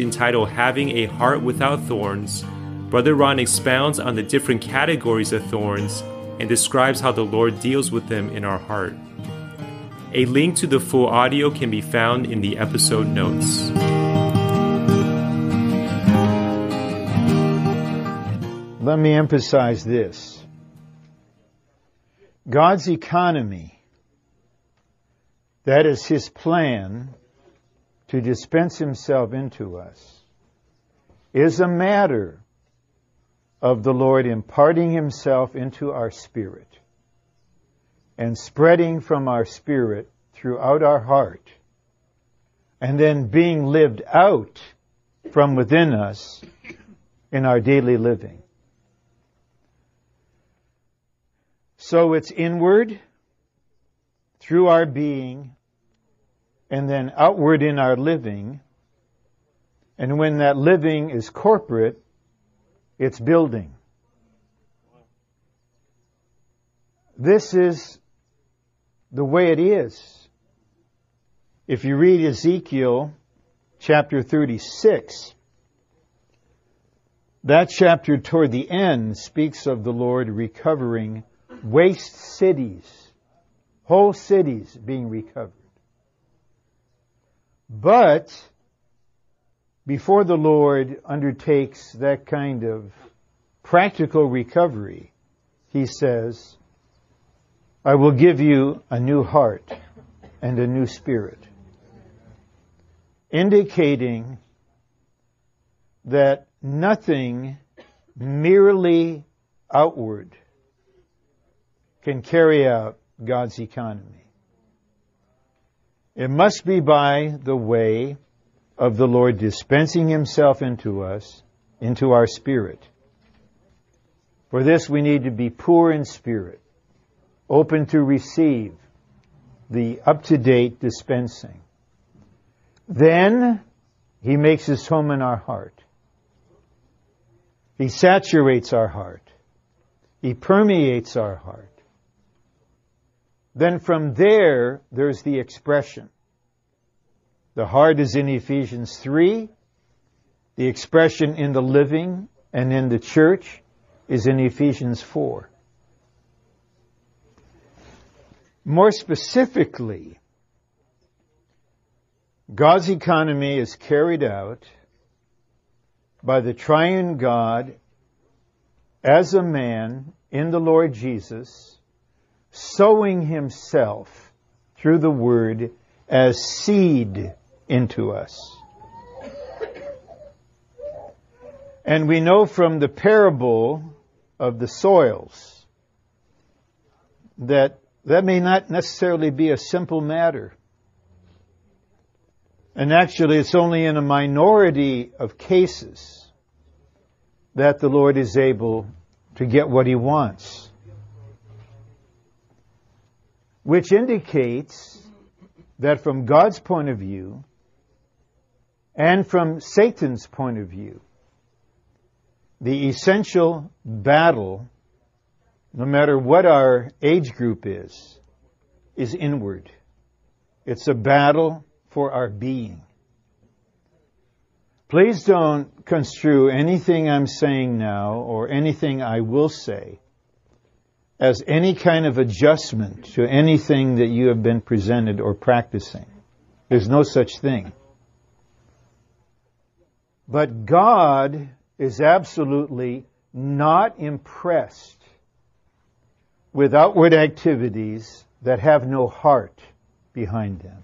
entitled Having a Heart Without Thorns, Brother Ron expounds on the different categories of thorns and describes how the Lord deals with them in our heart. A link to the full audio can be found in the episode notes. Let me emphasize this God's economy, that is His plan to dispense Himself into us, is a matter of the Lord imparting Himself into our spirit and spreading from our spirit throughout our heart and then being lived out from within us in our daily living. So it's inward through our being and then outward in our living. And when that living is corporate, it's building. This is the way it is. If you read Ezekiel chapter 36, that chapter toward the end speaks of the Lord recovering waste cities, whole cities being recovered. But before the Lord undertakes that kind of practical recovery, he says, I will give you a new heart and a new spirit. Indicating that nothing merely outward can carry out God's economy. It must be by the way of the Lord dispensing Himself into us, into our spirit. For this we need to be poor in spirit, open to receive the up-to-date dispensing. Then He makes His home in our heart. He saturates our heart. He permeates our heart. Then from there, there's the expression. The heart is in Ephesians 3. The expression in the living and in the church is in Ephesians 4. More specifically, God's economy is carried out by the triune God as a man in the Lord Jesus, sowing himself through the word as seed into us. And we know from the parable of the soils that that may not necessarily be a simple matter. And actually, it's only in a minority of cases that the Lord is able to get what he wants. Which indicates that from God's point of view, and from Satan's point of view, the essential battle, no matter what our age group is, is inward. It's a battle for our being. Please don't construe anything I'm saying now or anything I will say as any kind of adjustment to anything that you have been presented or practicing. There's no such thing. But God is absolutely not impressed with outward activities that have no heart behind them.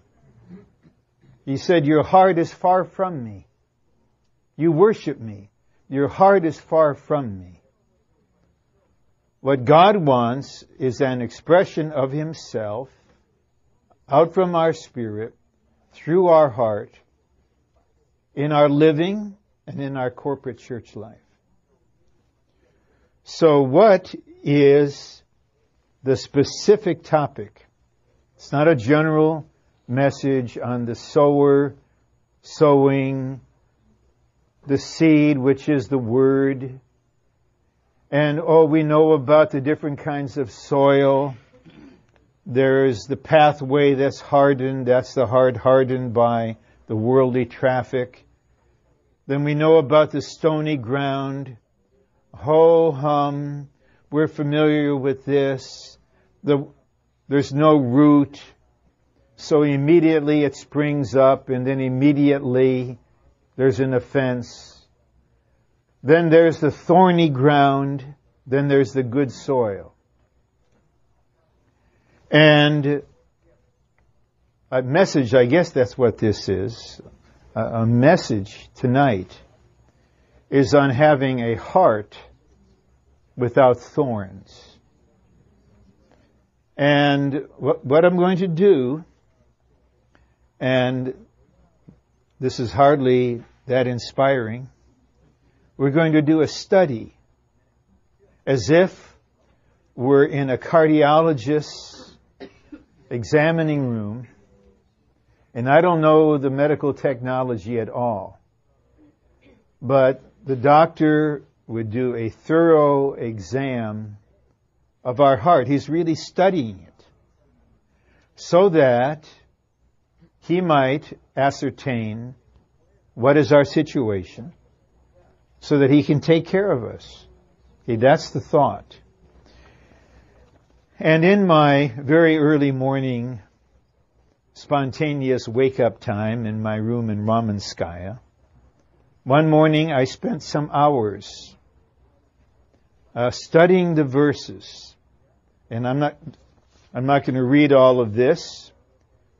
He said, Your heart is far from me. You worship me. Your heart is far from me. What God wants is an expression of Himself out from our spirit, through our heart, in our living and in our corporate church life. So what is the specific topic? It's not a general message on the sower, sowing, the seed, which is the word. And oh, we know about the different kinds of soil. There's the pathway that's hardened. That's the heart hardened by the worldly traffic. Then we know about the stony ground. Ho hum. We're familiar with this. The, there's no root. So immediately it springs up and then immediately there's an offense. Then there's the thorny ground. Then there's the good soil. And a message, I guess that's what this is, a message tonight is on having a heart without thorns. And what, I'm going to do, and this is hardly that inspiring, we're going to do a study as if we're in a cardiologist's examining room and I don't know the medical technology at all. But the doctor would do a thorough exam of our heart. He's really studying it. So that he might ascertain what is our situation so that he can take care of us. Okay, that's the thought. And in my very early morning spontaneous wake up time in my room in Ramenskaya. One morning I spent some hours uh, studying the verses. And I'm not, I'm not going to read all of this,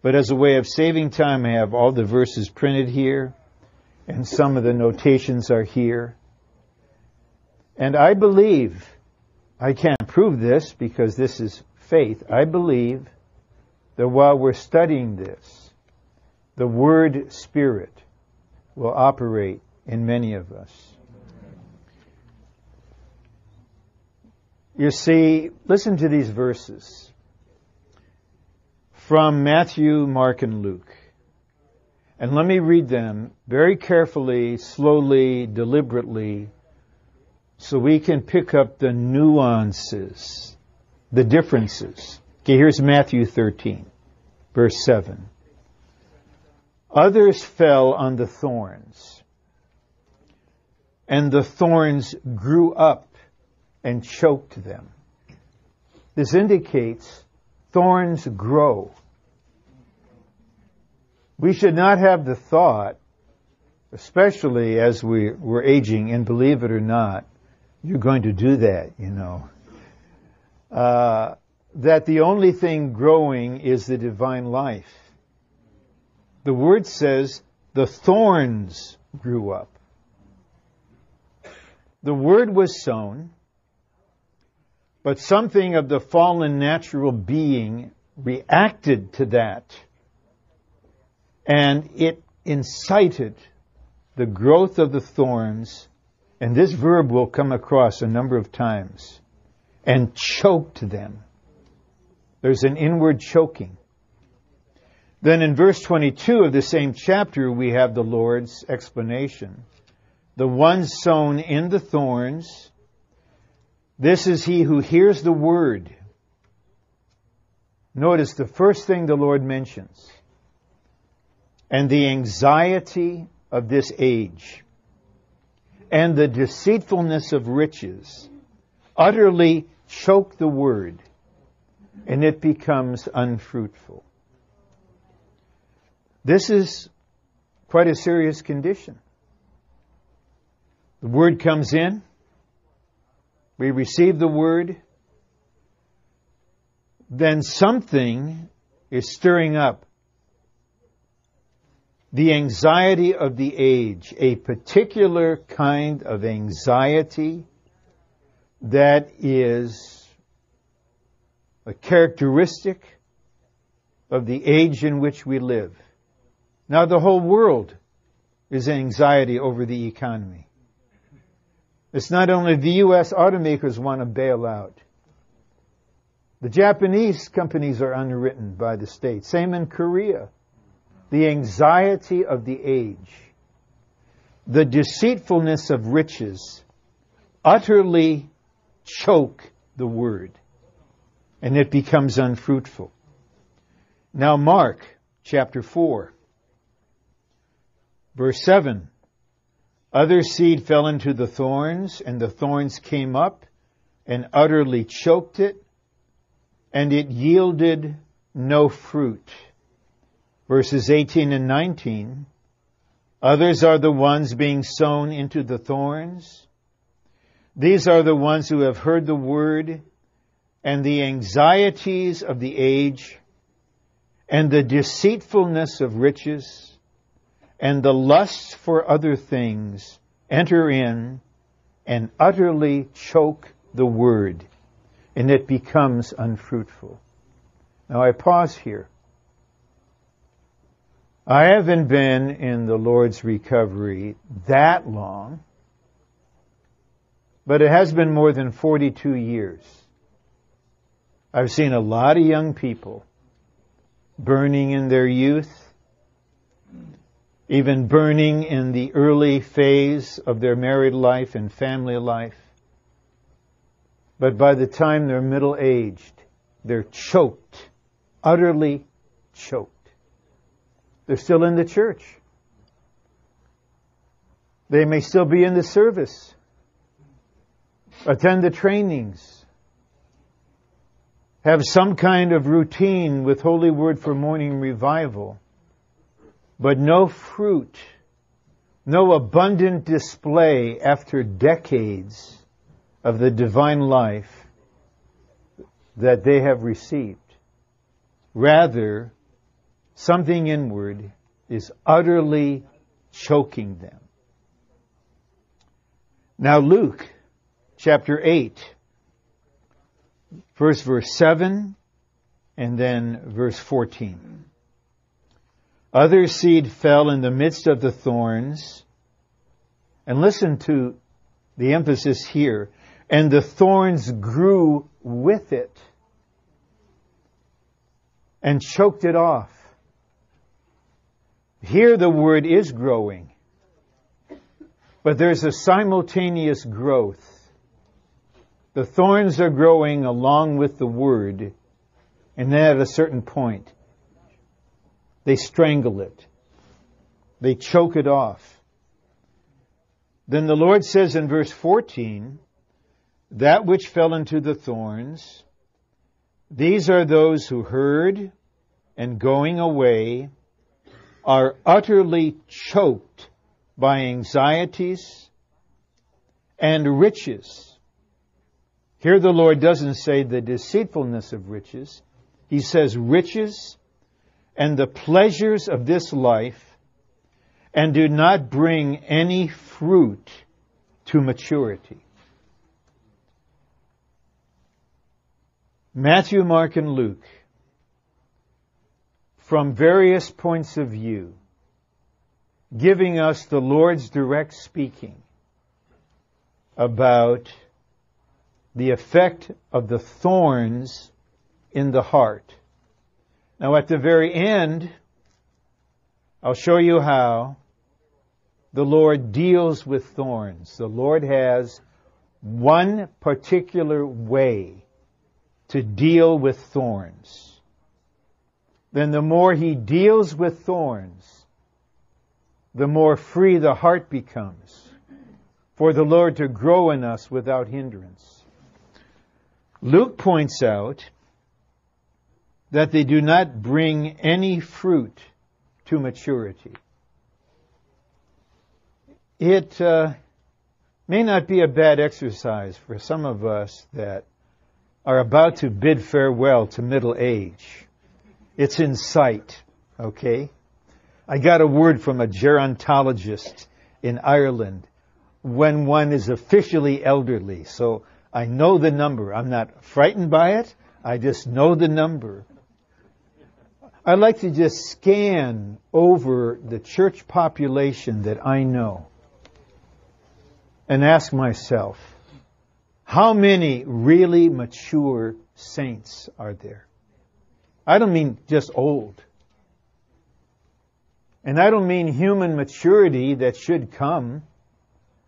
but as a way of saving time, I have all the verses printed here, and some of the notations are here. And I believe, I can't prove this because this is faith, I believe that while we're studying this, the Word Spirit will operate in many of us. You see, listen to these verses from Matthew, Mark, and Luke. And let me read them very carefully, slowly, deliberately, so we can pick up the nuances, the differences. Okay, here's Matthew 13, verse 7. Others fell on the thorns, and the thorns grew up and choked them. This indicates thorns grow. We should not have the thought, especially as we, we're aging, and believe it or not, you're going to do that, you know. Uh, that the only thing growing is the divine life. The word says the thorns grew up. The word was sown, but something of the fallen natural being reacted to that, and it incited the growth of the thorns, and this verb will come across a number of times, and choked them. There's an inward choking. Then in verse 22 of the same chapter, we have the Lord's explanation. The one sown in the thorns, this is he who hears the word. Notice the first thing the Lord mentions. And the anxiety of this age and the deceitfulness of riches utterly choke the word and it becomes unfruitful. This is quite a serious condition. The word comes in, we receive the word, then something is stirring up the anxiety of the age, a particular kind of anxiety that is a characteristic of the age in which we live. Now the whole world is anxiety over the economy. It's not only the U.S. automakers want to bail out. The Japanese companies are underwritten by the state. Same in Korea. The anxiety of the age. The deceitfulness of riches utterly choke the word and it becomes unfruitful. Now, Mark chapter 4, verse 7. Other seed fell into the thorns, and the thorns came up and utterly choked it, and it yielded no fruit. Verses 18 and 19. Others are the ones being sown into the thorns. These are the ones who have heard the word and the anxieties of the age and the deceitfulness of riches and the lusts for other things enter in and utterly choke the word, and it becomes unfruitful. Now I pause here. I haven't been in the Lord's recovery that long, but it has been more than 42 years. I've seen a lot of young people burning in their youth, even burning in the early phase of their married life and family life. But by the time they're middle aged, they're choked, utterly choked. They're still in the church. They may still be in the service, attend the trainings, have some kind of routine with Holy Word for morning revival but no fruit, no abundant display after decades of the divine life that they have received. Rather, something inward is utterly choking them. Now Luke chapter 8, first verse 7 and then verse 14. Other seed fell in the midst of the thorns. And listen to the emphasis here. And the thorns grew with it and choked it off. Here the word is growing, but there's a simultaneous growth. The thorns are growing along with the word, and then at a certain point, they strangle it. They choke it off. Then the Lord says in verse 14, that which fell into the thorns, these are those who heard and going away are utterly choked by anxieties and riches. Here the Lord doesn't say the deceitfulness of riches. He says riches and the pleasures of this life and do not bring any fruit to maturity. Matthew, Mark, and Luke, from various points of view, giving us the Lord's direct speaking about the effect of the thorns in the heart now at the very end, I'll show you how the Lord deals with thorns. The Lord has one particular way to deal with thorns. Then the more he deals with thorns, the more free the heart becomes for the Lord to grow in us without hindrance. Luke points out that they do not bring any fruit to maturity. It uh, may not be a bad exercise for some of us that are about to bid farewell to middle age. It's in sight, okay? I got a word from a gerontologist in Ireland when one is officially elderly, so I know the number. I'm not frightened by it. I just know the number. I'd like to just scan over the church population that I know and ask myself, how many really mature saints are there? I don't mean just old. And I don't mean human maturity that should come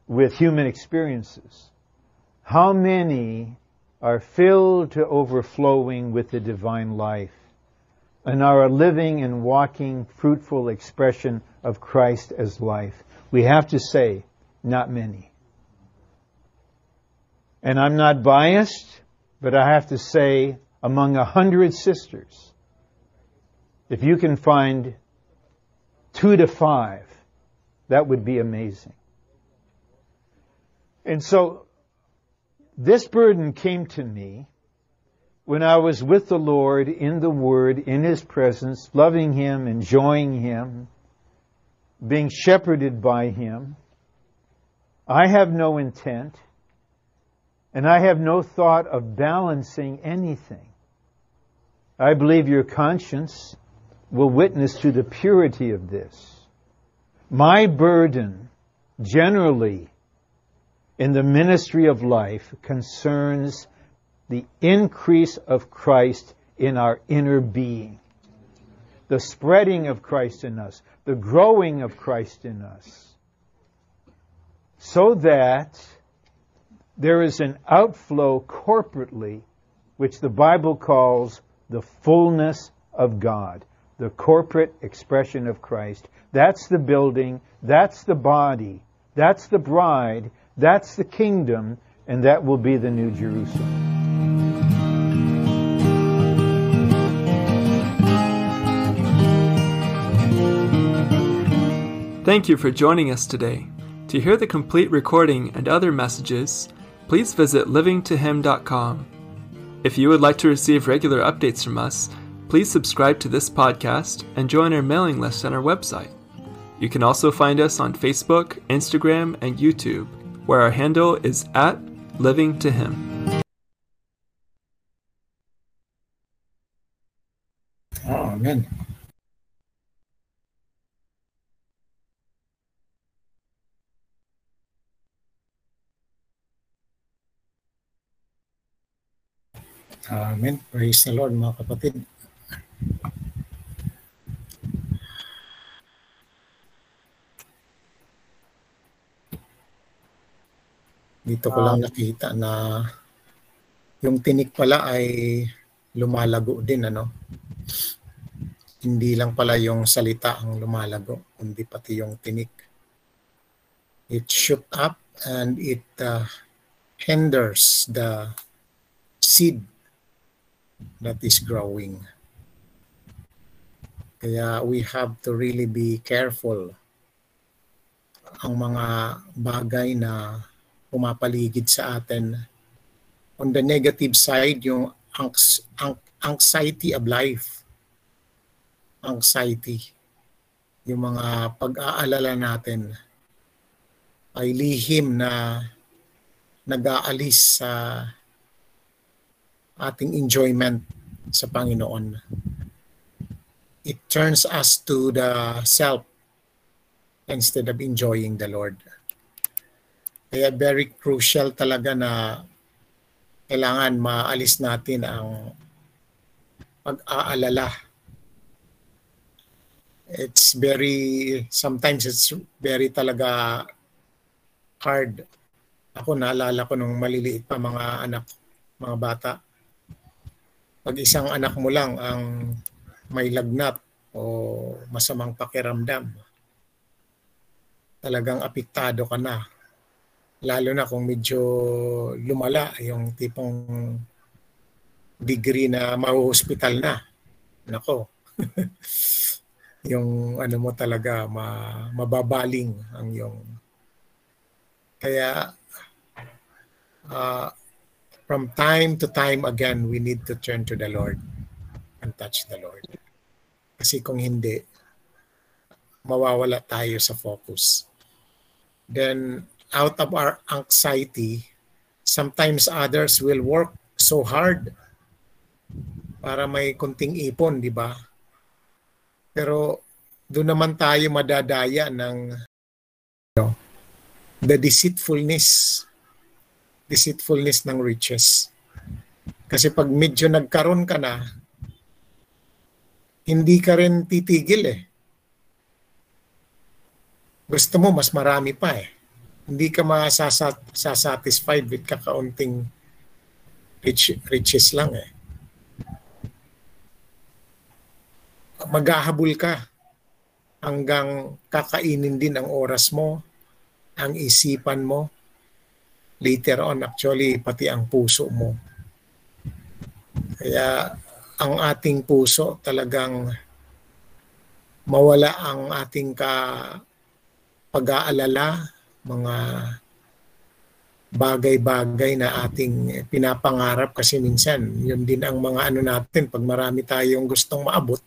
with human experiences. How many are filled to overflowing with the divine life? and are a living and walking fruitful expression of Christ as life. We have to say, Not many. And I'm not biased, but I have to say, among a hundred sisters, if you can find two to five, that would be amazing. And so, this burden came to me when I was with the Lord in the Word, in His presence, loving Him, enjoying Him, being shepherded by Him. I have no intent and I have no thought of balancing anything. I believe your conscience will witness to the purity of this. My burden generally in the ministry of life concerns the increase of Christ in our inner being, the spreading of Christ in us, the growing of Christ in us, so that there is an outflow corporately, which the Bible calls the fullness of God, the corporate expression of Christ. That's the building, that's the body, that's the bride, that's the kingdom, and that will be the New Jerusalem. Thank you for joining us today. To hear the complete recording and other messages, please visit livingtohim.com. If you would like to receive regular updates from us, please subscribe to this podcast and join our mailing list on our website. You can also find us on Facebook, Instagram, and YouTube, where our handle is at Living to Him. Oh, amen. Amen. Ah, Praise the Lord mga kapatid. Dito ko lang nakita na yung tinik pala ay lumalago din ano. Hindi lang pala yung salita ang lumalago, kundi pati yung tinik. It shoot up and it uh, hinders the seed that is growing. Kaya we have to really be careful ang mga bagay na pumapaligid sa atin. On the negative side, yung anxiety of life. Anxiety. Yung mga pag-aalala natin ay lihim na nag-aalis sa ating enjoyment sa Panginoon. It turns us to the self instead of enjoying the Lord. Kaya very crucial talaga na kailangan maalis natin ang pag-aalala. It's very, sometimes it's very talaga hard. Ako naalala ko nung maliliit pa mga anak, mga bata pag isang anak mo lang ang may lagnat o masamang pakiramdam, talagang apektado ka na. Lalo na kung medyo lumala yung tipong degree na mahuhospital na. Nako. yung ano mo talaga ma, mababaling ang yung kaya uh, from time to time again, we need to turn to the Lord and touch the Lord. Kasi kung hindi, mawawala tayo sa focus. Then, out of our anxiety, sometimes others will work so hard para may kunting ipon, di ba? Pero doon naman tayo madadaya ng you know, the deceitfulness deceitfulness ng riches. Kasi pag medyo nagkaroon ka na, hindi ka rin titigil eh. Gusto mo mas marami pa eh. Hindi ka masasatisfied with kakaunting rich, riches lang eh. Maghahabol ka hanggang kakainin din ang oras mo, ang isipan mo, later on actually pati ang puso mo. Kaya ang ating puso talagang mawala ang ating ka pag-aalala, mga bagay-bagay na ating pinapangarap. Kasi minsan yun din ang mga ano natin pag marami tayong gustong maabot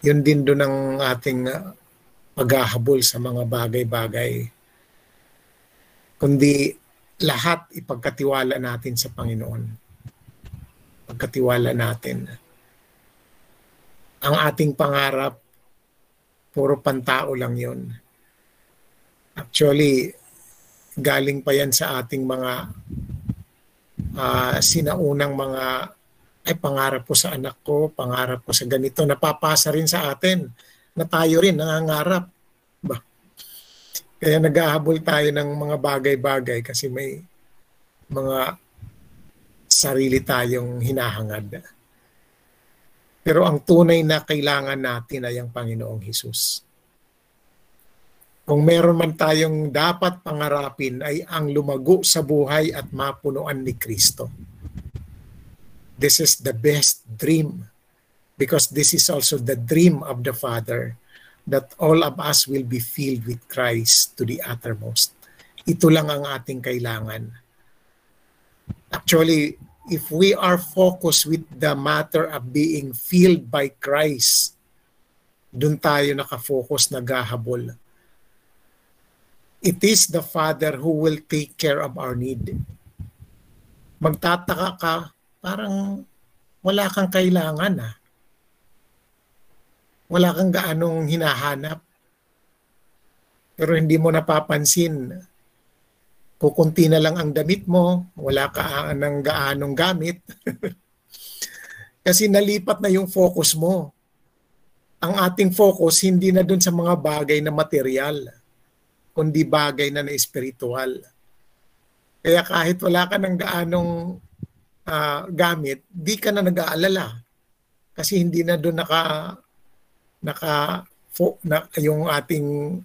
yun din doon ang ating uh, paghahabol sa mga bagay-bagay. Kundi lahat ipagkatiwala natin sa Panginoon pagkatiwala natin ang ating pangarap puro pantao lang yon actually galing pa yan sa ating mga uh, sinaunang mga ay pangarap ko sa anak ko, pangarap ko sa ganito, napapasa rin sa atin na tayo rin nangangarap. Ba? Kaya naghahabol tayo ng mga bagay-bagay kasi may mga sarili tayong hinahangad. Pero ang tunay na kailangan natin ay ang Panginoong Hesus. Kung meron man tayong dapat pangarapin ay ang lumago sa buhay at mapunuan ni Kristo. This is the best dream because this is also the dream of the Father that all of us will be filled with Christ to the uttermost. Ito lang ang ating kailangan. Actually, if we are focused with the matter of being filled by Christ, dun tayo nakafocus, naghahabol it is the Father who will take care of our need. Magtataka ka, parang wala kang kailangan ah. Wala kang gaanong hinahanap. Pero hindi mo napapansin. Kukunti na lang ang damit mo, wala ka ng gaanong gamit. Kasi nalipat na yung focus mo. Ang ating focus hindi na dun sa mga bagay na material kundi bagay na na espiritual. Kaya kahit wala ka ng gaanong uh, gamit, di ka na nag-aalala. Kasi hindi na doon naka naka fo, na, yung ating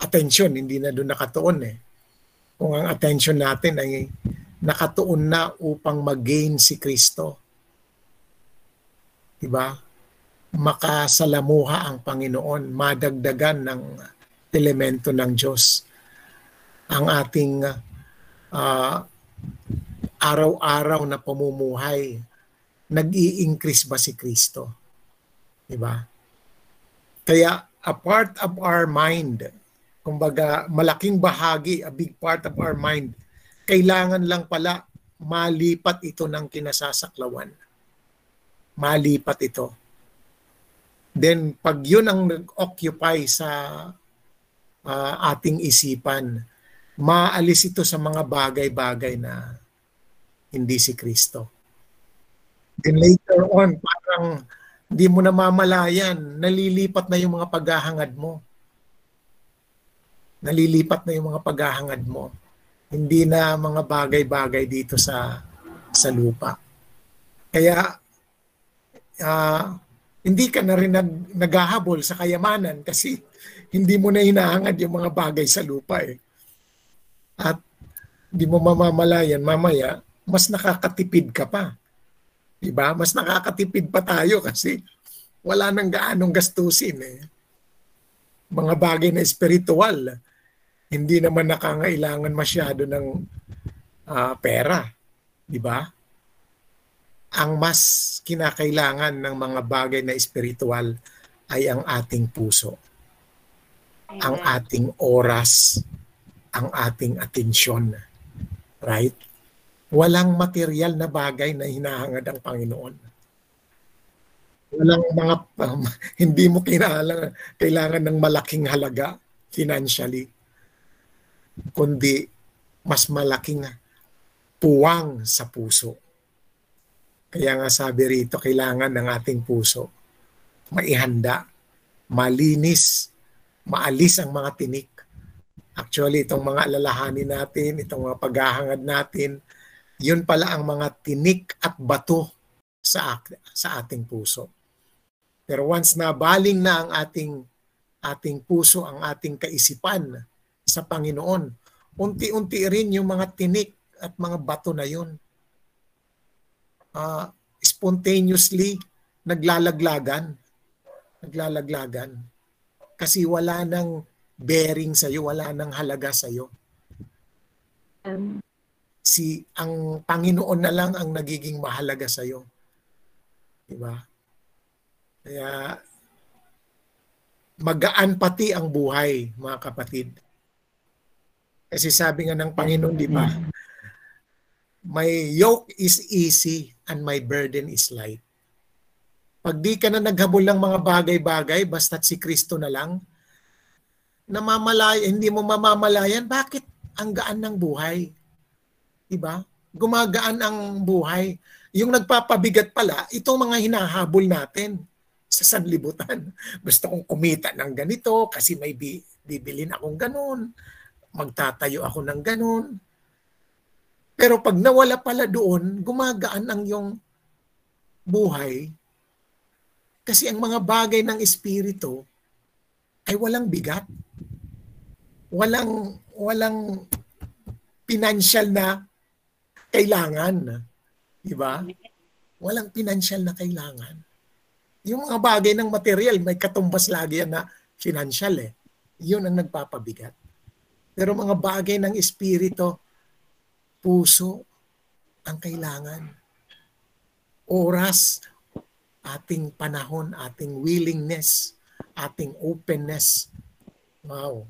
attention hindi na doon nakatuon eh. Kung ang attention natin ay nakatuon na upang mag-gain si Kristo. 'Di ba? Makasalamuha ang Panginoon, madagdagan ng elemento ng Diyos. Ang ating uh, araw-araw na pamumuhay, nag-i-increase ba si Kristo? Diba? Kaya a part of our mind, kumbaga malaking bahagi, a big part of our mind, kailangan lang pala malipat ito ng kinasasaklawan. Malipat ito. Then pag yun ang nag-occupy sa uh, ating isipan. Maalis ito sa mga bagay-bagay na hindi si Kristo. Then later on, parang hindi mo namamalayan, nalilipat na yung mga paghahangad mo. Nalilipat na yung mga paghahangad mo. Hindi na mga bagay-bagay dito sa sa lupa. Kaya uh, hindi ka na rin nag, naghahabol sa kayamanan kasi hindi mo na hinahangad yung mga bagay sa lupa eh. At hindi mo mamamalayan mamaya, mas nakakatipid ka pa. Diba? Mas nakakatipid pa tayo kasi wala nang gaanong gastusin eh. Mga bagay na espiritual, hindi naman nakangailangan masyado ng uh, pera. Di ba? Ang mas kinakailangan ng mga bagay na espiritual ay ang ating puso ang ating oras, ang ating atensyon. Right? Walang material na bagay na hinahangad ang Panginoon. Walang mga, um, hindi mo kailangan, kailangan ng malaking halaga financially, kundi mas malaking puwang sa puso. Kaya nga sabi rito, kailangan ng ating puso maihanda, malinis, maalis ang mga tinik. Actually, itong mga alalahanin natin, itong mga paghahangad natin, yun pala ang mga tinik at bato sa, sa ating puso. Pero once na baling na ang ating ating puso, ang ating kaisipan sa Panginoon. Unti-unti rin yung mga tinik at mga bato na yun. Uh, spontaneously naglalaglagan. Naglalaglagan. Kasi wala nang bearing sa'yo, wala nang halaga sa'yo. Um, si ang Panginoon na lang ang nagiging mahalaga sa iyo. Di ba? Kaya magaan pati ang buhay, mga kapatid. Kasi sabi nga ng Panginoon, di ba? My yoke is easy and my burden is light. Pag di ka na naghabol ng mga bagay-bagay, basta't si Kristo na lang, namamalaya, hindi mo mamamalayan, bakit ang gaan ng buhay? Diba? Gumagaan ang buhay. Yung nagpapabigat pala, itong mga hinahabol natin sa sanlibutan. Gusto kong kumita ng ganito kasi may bi- bibilin akong ganun. Magtatayo ako ng ganun. Pero pag nawala pala doon, gumagaan ang yung buhay kasi ang mga bagay ng Espiritu ay walang bigat. Walang, walang financial na kailangan. Di ba? Walang financial na kailangan. Yung mga bagay ng material, may katumbas lagi yan na financial eh. Yun ang nagpapabigat. Pero mga bagay ng espiritu, puso ang kailangan. Oras, ating panahon, ating willingness, ating openness. Wow.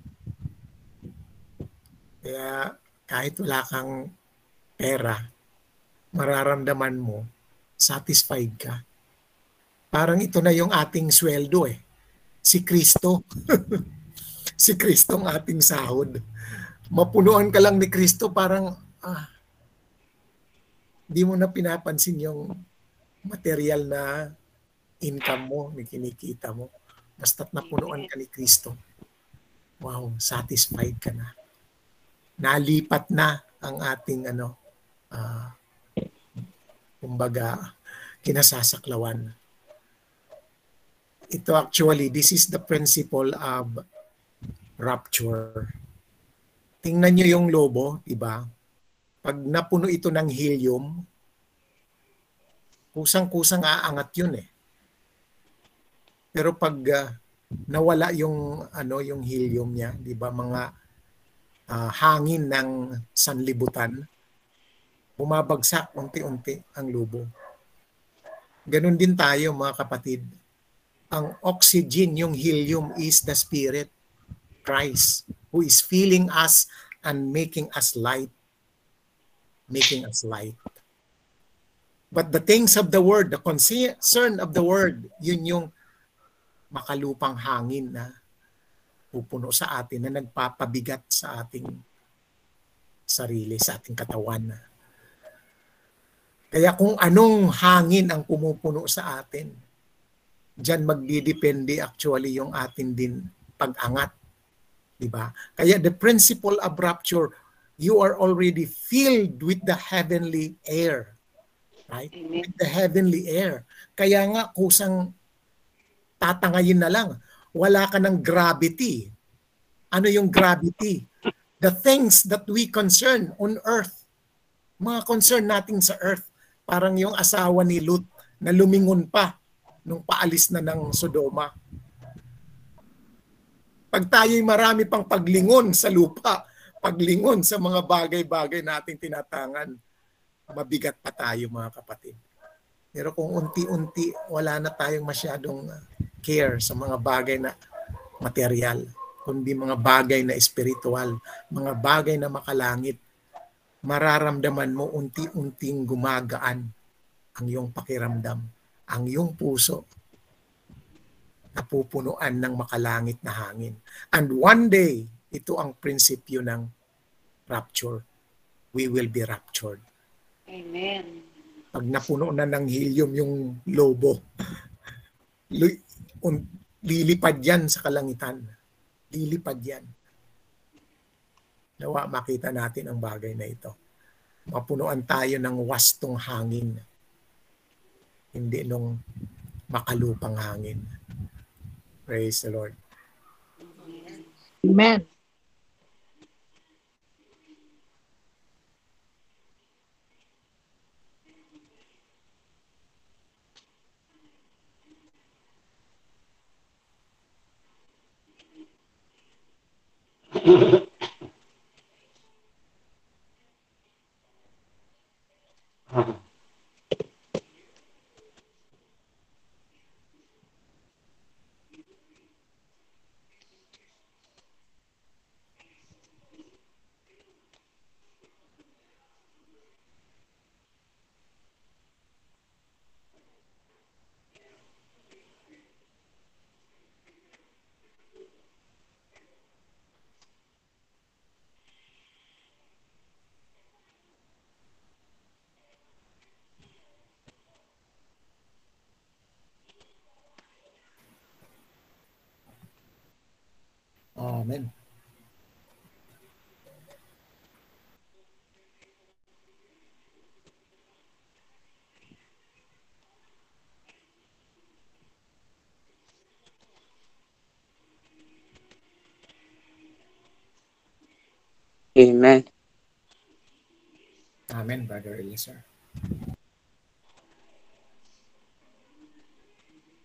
Kaya kahit wala kang pera, mararamdaman mo, satisfied ka Parang ito na yung ating sweldo eh. Si Kristo. si Kristo ang ating sahod. Mapunuan ka lang ni Kristo parang ah, di mo na pinapansin yung material na income mo, ni kinikita mo. Basta't napunuan ka ni Kristo. Wow, satisfied ka na. Nalipat na ang ating ano, uh, kumbaga, kinasasaklawan ito actually, this is the principle of rapture. Tingnan nyo yung lobo, di ba? Pag napuno ito ng helium, kusang-kusang aangat yun eh. Pero pag uh, nawala yung ano yung helium niya, 'di ba mga uh, hangin ng sanlibutan, bumabagsak unti-unti ang lobo. Ganon din tayo mga kapatid ang oxygen, yung helium is the Spirit, Christ, who is filling us and making us light. Making us light. But the things of the Word, the concern of the Word, yun yung makalupang hangin na pupuno sa atin, na nagpapabigat sa ating sarili, sa ating katawan. Kaya kung anong hangin ang pumupuno sa atin, Diyan magdidepende actually yung atin din pag-angat. Di ba? Kaya the principle of rapture, you are already filled with the heavenly air. Right? Amen. With the heavenly air. Kaya nga kusang tatangayin na lang. Wala ka ng gravity. Ano yung gravity? The things that we concern on earth. Mga concern natin sa earth. Parang yung asawa ni Lut na lumingon pa nung paalis na ng Sodoma. Pag tayo'y marami pang paglingon sa lupa, paglingon sa mga bagay-bagay nating tinatangan, mabigat pa tayo mga kapatid. Pero kung unti-unti wala na tayong masyadong care sa mga bagay na material, kundi mga bagay na espiritual, mga bagay na makalangit, mararamdaman mo unti-unting gumagaan ang iyong pakiramdam ang iyong puso napupunuan ng makalangit na hangin. And one day, ito ang prinsipyo ng rapture. We will be raptured. Amen. Pag napuno na ng helium yung lobo, lilipad yan sa kalangitan. Lilipad yan. Nawa makita natin ang bagay na ito. Mapunuan tayo ng wastong hangin hindi nung makalupang hangin. Praise the Lord. Amen. Amen. Amen, Brother Eliezer.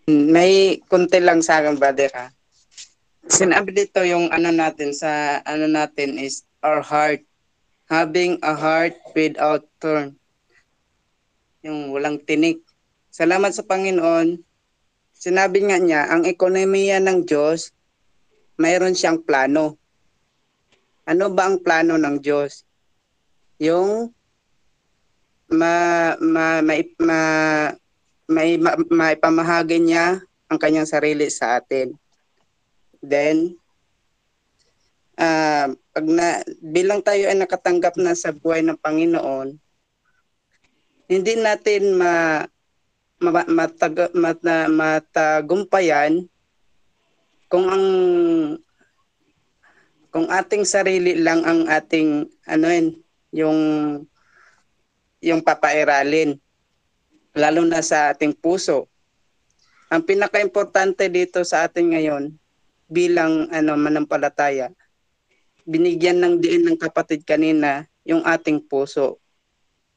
May konti lang sa akin, brother, ha? Sinabi dito yung ano natin sa ano natin is our heart. Having a heart without turn. Yung walang tinik. Salamat sa Panginoon. Sinabi nga niya, ang ekonomiya ng Diyos, mayroon siyang plano. Ano ba ang plano ng Diyos? Yung ma, ma, ma, ma, may ma, maipamahagi niya ang kanyang sarili sa atin. Then, uh, pag na, bilang tayo ay nakatanggap na sa buhay ng Panginoon, hindi natin ma, ma, matag, mat, matagumpayan kung ang kung ating sarili lang ang ating ano yun, yung yung papairalin lalo na sa ating puso. Ang pinaka-importante dito sa atin ngayon bilang ano manampalataya, binigyan ng diin ng kapatid kanina yung ating puso.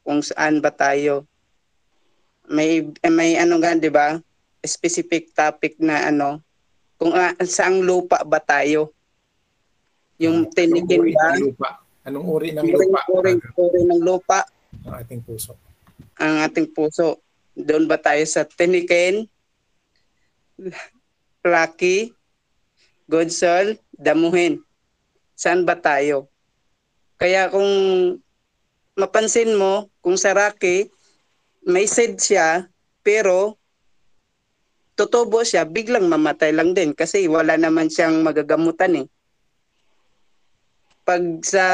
Kung saan ba tayo. May may ano nga 'di ba? Specific topic na ano kung uh, saang lupa ba tayo. Yung tinigin ba? Lupa. Anong uri ng lupa? Uri, uri ng lupa. Ang ating puso ang ating puso. Doon ba tayo sa tinikin, Rocky, good soul, damuhin. Saan ba tayo? Kaya kung mapansin mo, kung sa Rocky, may seed siya, pero tutubo siya, biglang mamatay lang din kasi wala naman siyang magagamutan eh. Pag sa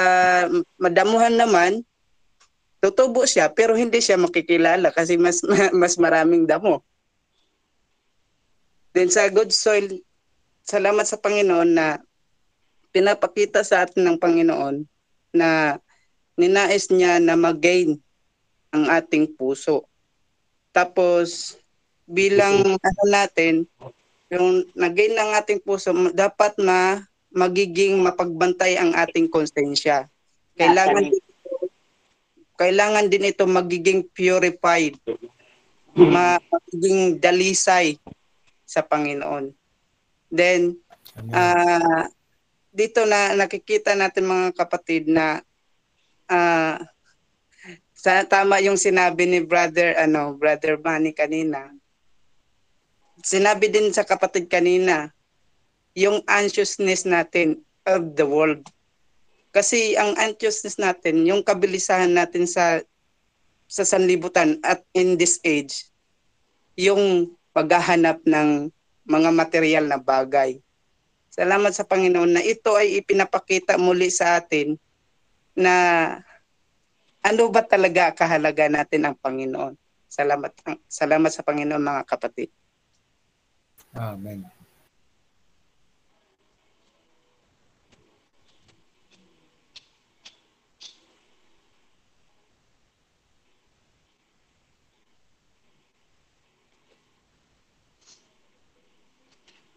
madamuhan naman, tutubo siya pero hindi siya makikilala kasi mas mas maraming damo. Then sa good soil, salamat sa Panginoon na pinapakita sa atin ng Panginoon na ninais niya na mag-gain ang ating puso. Tapos bilang ano natin, yung nag-gain ng ating puso, dapat na magiging mapagbantay ang ating konsensya. Kailangan kailangan din ito magiging purified, magiging dalisay sa Panginoon. Then, uh, dito na nakikita natin mga kapatid na uh, sa tama yung sinabi ni brother ano brother Manny kanina sinabi din sa kapatid kanina yung anxiousness natin of the world kasi ang anxiousness natin, yung kabilisahan natin sa sa sanlibutan at in this age, yung paghahanap ng mga material na bagay. Salamat sa Panginoon na ito ay ipinapakita muli sa atin na ano ba talaga kahalaga natin ang Panginoon. Salamat salamat sa Panginoon mga kapatid. Amen.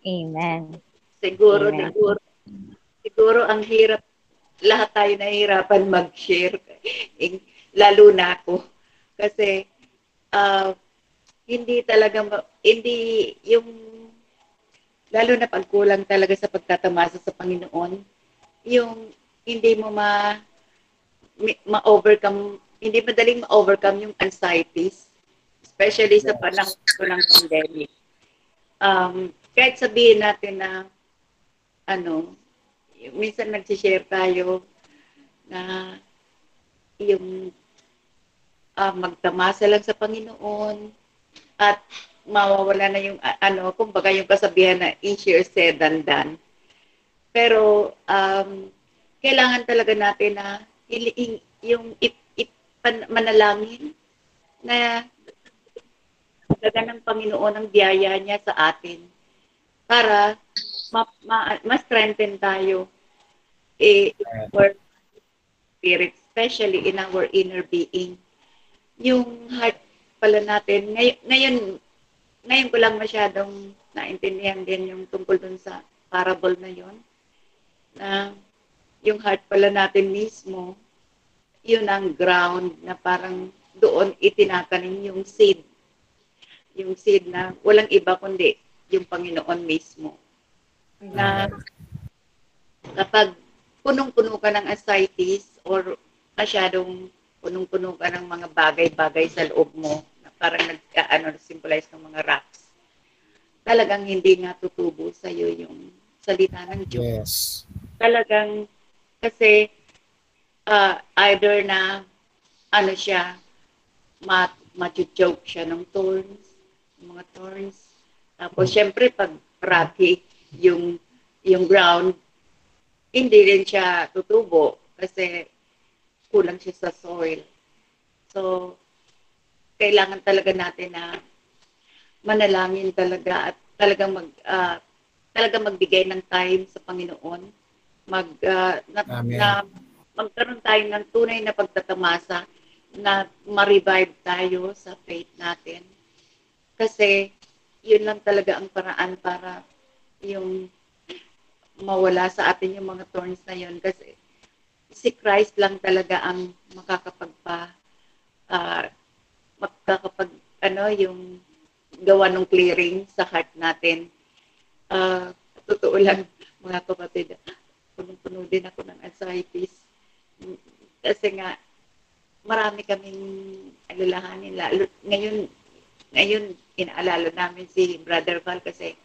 Amen. Siguro, Amen. siguro, siguro ang hirap, lahat tayo nahihirapan mag-share. Lalo na ako. Kasi, uh, hindi talaga, hindi yung, lalo na pagkulang talaga sa pagtatamasa sa Panginoon, yung hindi mo ma ma-overcome, hindi madaling ma-overcome yung anxieties, especially sa panahon ng pandemic. Um, kahit sabihin natin na, ano, minsan nag-share tayo na yung uh, magtamasa lang sa Panginoon at mawawala na yung uh, ano, kumbaga yung kasabihan na easier said than done. Pero um, kailangan talaga natin na yung ip, ip, pan, manalangin na talaga ng Panginoon ang biyaya niya sa atin para ma, ma, ma-strengthen tayo eh, our spirit, especially in our inner being. Yung heart pala natin, ngayon, ngayon, ngayon ko lang masyadong naintindihan din yung tungkol dun sa parable na yon na yung heart pala natin mismo, yun ang ground na parang doon itinatanim yung seed. Yung seed na walang iba kundi yung Panginoon mismo. Na kapag punong-puno ka ng ascites or masyadong punong-puno ka ng mga bagay-bagay sa loob mo na parang nagka-ano, symbolize ng mga rocks, talagang hindi nga tutubo sa iyo yung salita ng Diyos. Yes. Talagang kasi uh, either na ano siya, mat joke siya ng thorns, mga thorns. Tapos syempre pag rocky yung yung ground, hindi rin siya tutubo kasi kulang siya sa soil. So, kailangan talaga natin na manalangin talaga at talagang mag uh, talaga magbigay ng time sa Panginoon mag uh, na, na magkaroon tayo ng tunay na pagtatamasa na ma-revive tayo sa faith natin. Kasi yun lang talaga ang paraan para yung mawala sa atin yung mga thorns na yun. Kasi si Christ lang talaga ang makakapagpa uh, makakapag ano yung gawa ng clearing sa heart natin. Uh, totoo lang mga kapatid, punong-puno din ako ng anxieties. Kasi nga, marami kaming alalahanin. Lalo, ngayon, ngayon, inaalala namin si Brother Val kasi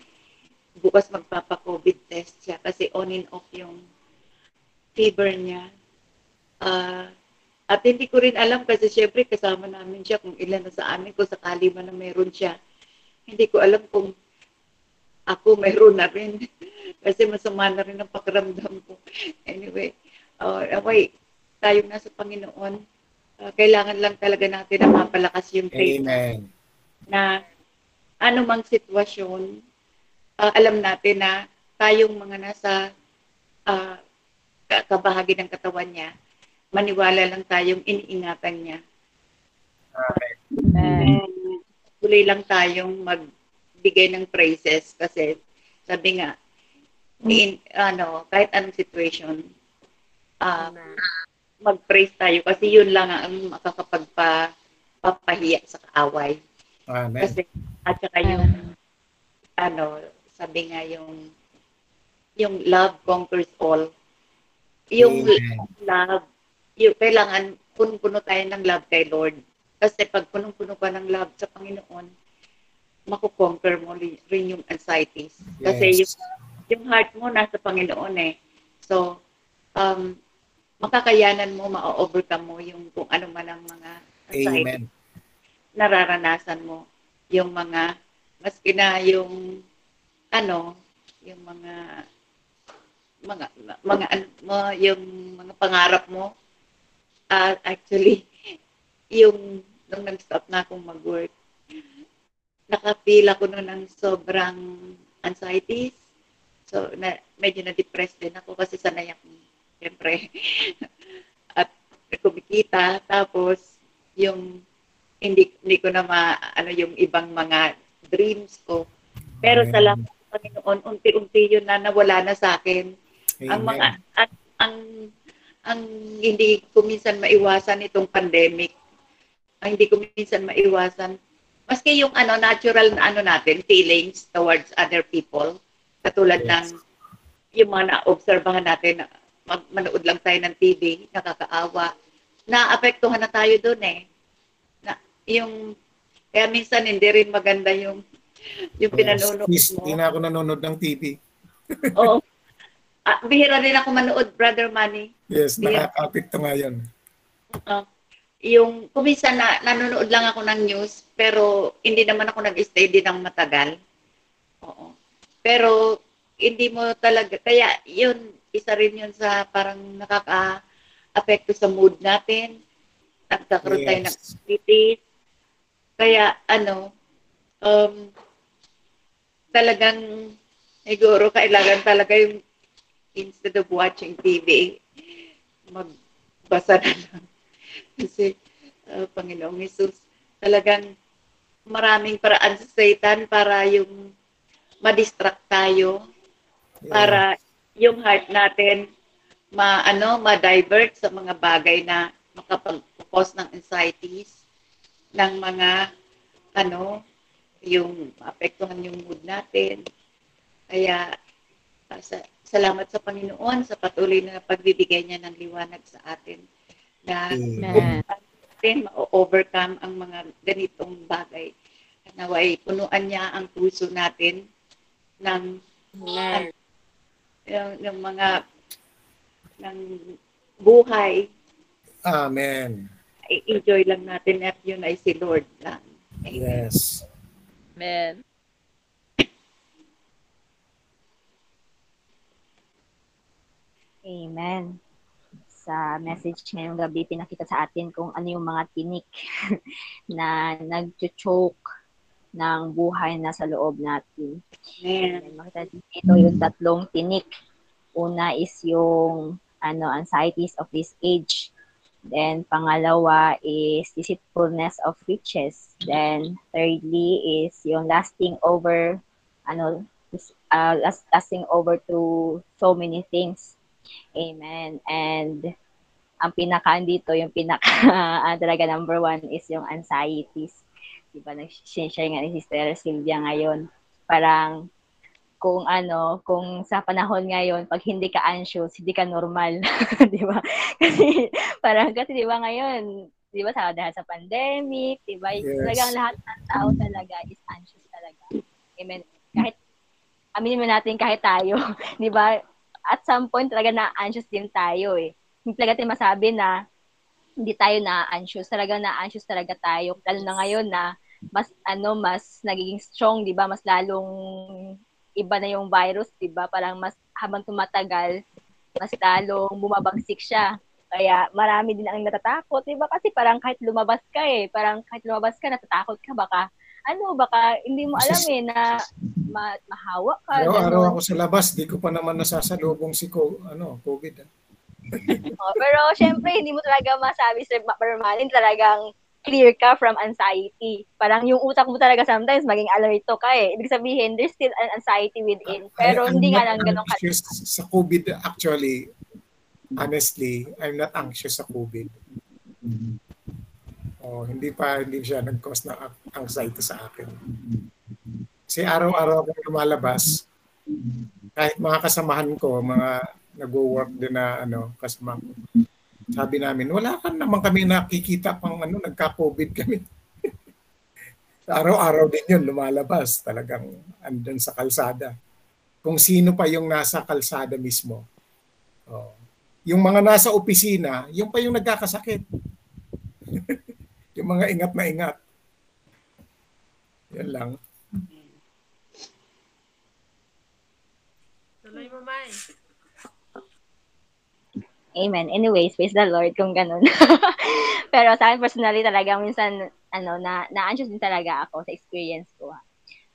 bukas magpapa-COVID test siya kasi on and off yung fever niya. Uh, at hindi ko rin alam kasi syempre kasama namin siya kung ilan na sa amin kung sakali man na meron siya. Hindi ko alam kung ako mayroon na rin. Kasi masama na rin ang pakiramdam ko. Anyway, uh, okay, tayo na sa Panginoon. Uh, kailangan lang talaga natin na mapalakas yung faith. Amen. Na anumang sitwasyon, uh, alam natin na tayong mga nasa uh, kabahagi ng katawan niya, maniwala lang tayong iniingatan niya. Amen. Tuloy lang tayong mag magbigay ng praises kasi sabi nga in ano kahit anong situation uh, mag-praise tayo kasi yun lang ang makakapagpa papahiya sa kaaway. Amen. Kasi at saka yung ano sabi nga yung yung love conquers all. Yung Amen. love, yung kailangan puno-puno tayo ng love kay Lord. Kasi pag punong-puno ka ng love sa Panginoon, makukonquer mo rin yung anxieties. Kasi yes. yung, yung heart mo nasa Panginoon eh. So, um, makakayanan mo, ma-overcome mo yung kung ano man ang mga anxieties. Amen. Nararanasan mo yung mga, maski na yung, ano, yung mga, mga, mga, mga yung mga pangarap mo, uh, actually, yung, nung nag-stop na akong mag-work, nakapila ko noon ng sobrang anxieties. So, na, medyo na-depressed din ako kasi sanay ako, siyempre, at kumikita. Tapos, yung hindi, hindi ko na ma, ano, yung ibang mga dreams ko. Pero Amen. salamat sa Panginoon, unti-unti yun na nawala na sa akin. Amen. Ang mga, ang, ang, ang hindi ko minsan maiwasan itong pandemic, ang hindi ko minsan maiwasan, maski yung ano natural na ano natin feelings towards other people katulad yes. ng yung mga naobserbahan natin mag manood lang tayo ng TV, nakakaawa. Naapektuhan na tayo doon eh. Yung, kaya minsan hindi rin maganda yung yung pinanonood Please, mo. Hindi na ako nanonood ng TV. Oo. Ah, bihira rin ako manood, Brother Manny. Yes, nakaka-apekto nga yun. Uh, yung kuminsan na nanonood lang ako ng news pero hindi naman ako nag-stay din ng matagal. Oo. Pero hindi mo talaga kaya yun isa rin yun sa parang nakaka-apekto sa mood natin. Nagkakaroon tayo ng Yes. activities. Kaya ano um talagang siguro kailangan talaga yung instead of watching TV magbasa na lang. Kasi, uh, Panginoong Jesus, talagang maraming paraan sa Satan para yung ma-distract tayo, para yung heart natin ma ano ma-divert sa mga bagay na makapag-cause ng anxieties ng mga ano yung apektuhan yung mood natin. Kaya uh, sa, salamat sa Panginoon sa patuloy na pagbibigay niya ng liwanag sa atin na Amen. natin ma-overcome ang mga ganitong bagay. Naway punuan niya ang puso natin ng yung, yung mga ng buhay. Amen. I-enjoy lang natin at yun ay si Lord lang. Amen. Yes. Amen. Amen. Sa message ngayong gabi, pinakita sa atin kung ano yung mga tinik na nag-choke ng buhay na sa loob natin. Amen. And makita dito yung tatlong tinik. Una is yung ano anxieties of this age. Then pangalawa is deceitfulness of riches. Then thirdly is yung lasting over ano uh, last, lasting over to so many things. Amen. And ang pinaka dito, yung pinaka ah, talaga number one is yung anxieties. Di ba, nag-share nga ni Sister Sylvia ngayon. Parang kung ano, kung sa panahon ngayon, pag hindi ka anxious, hindi ka normal. di ba? Kasi parang kasi di ba ngayon, di ba sa dahil sa pandemic, di ba? Yes. Talagang lahat ng tao talaga is anxious talaga. Amen. Kahit aminin mo natin kahit tayo, di ba? At some point talaga na-anxious din tayo eh. Hindi talaga tayo masabi na hindi tayo na-anxious. Talaga na-anxious talaga tayo. Lalo na ngayon na mas ano mas nagiging strong, 'di ba? Mas lalong iba na yung virus, 'di ba? Parang mas habang tumatagal, mas lalong bumabagsik siya. Kaya marami din ang natatakot, 'di ba? Kasi parang kahit lumabas ka eh, parang kahit lumabas ka natatakot ka baka ano baka hindi mo alam eh na ma- mahawa ka. Araw-araw ganun. ako sa labas, di ko pa naman nasasalubong si ko, ano, COVID. ah. Oh, pero syempre, hindi mo talaga masabi sa permanent talagang clear ka from anxiety. Parang yung utak mo talaga sometimes maging alerto ka eh. Ibig sabihin, there's still an anxiety within. Pero I- hindi nga lang ganun ka. Sa COVID, actually, honestly, I'm not anxious sa COVID. Oh, hindi pa hindi siya nag-cause ng anxiety sa akin. Kasi araw-araw akong lumalabas, kahit mga kasamahan ko, mga nag-work din na ano, kasama ko. Sabi namin, wala ka naman kami nakikita pang ano, nagka-COVID kami. araw-araw din yun, lumalabas. Talagang andun sa kalsada. Kung sino pa yung nasa kalsada mismo. Oh. Yung mga nasa opisina, yung pa yung nagkakasakit. yung mga ingat na ingat. Yan lang. Tuloy mo, May. Amen. Anyways, praise the Lord kung ganun. Pero sa akin personally talaga minsan ano na na-anxious din talaga ako sa experience ko. ha.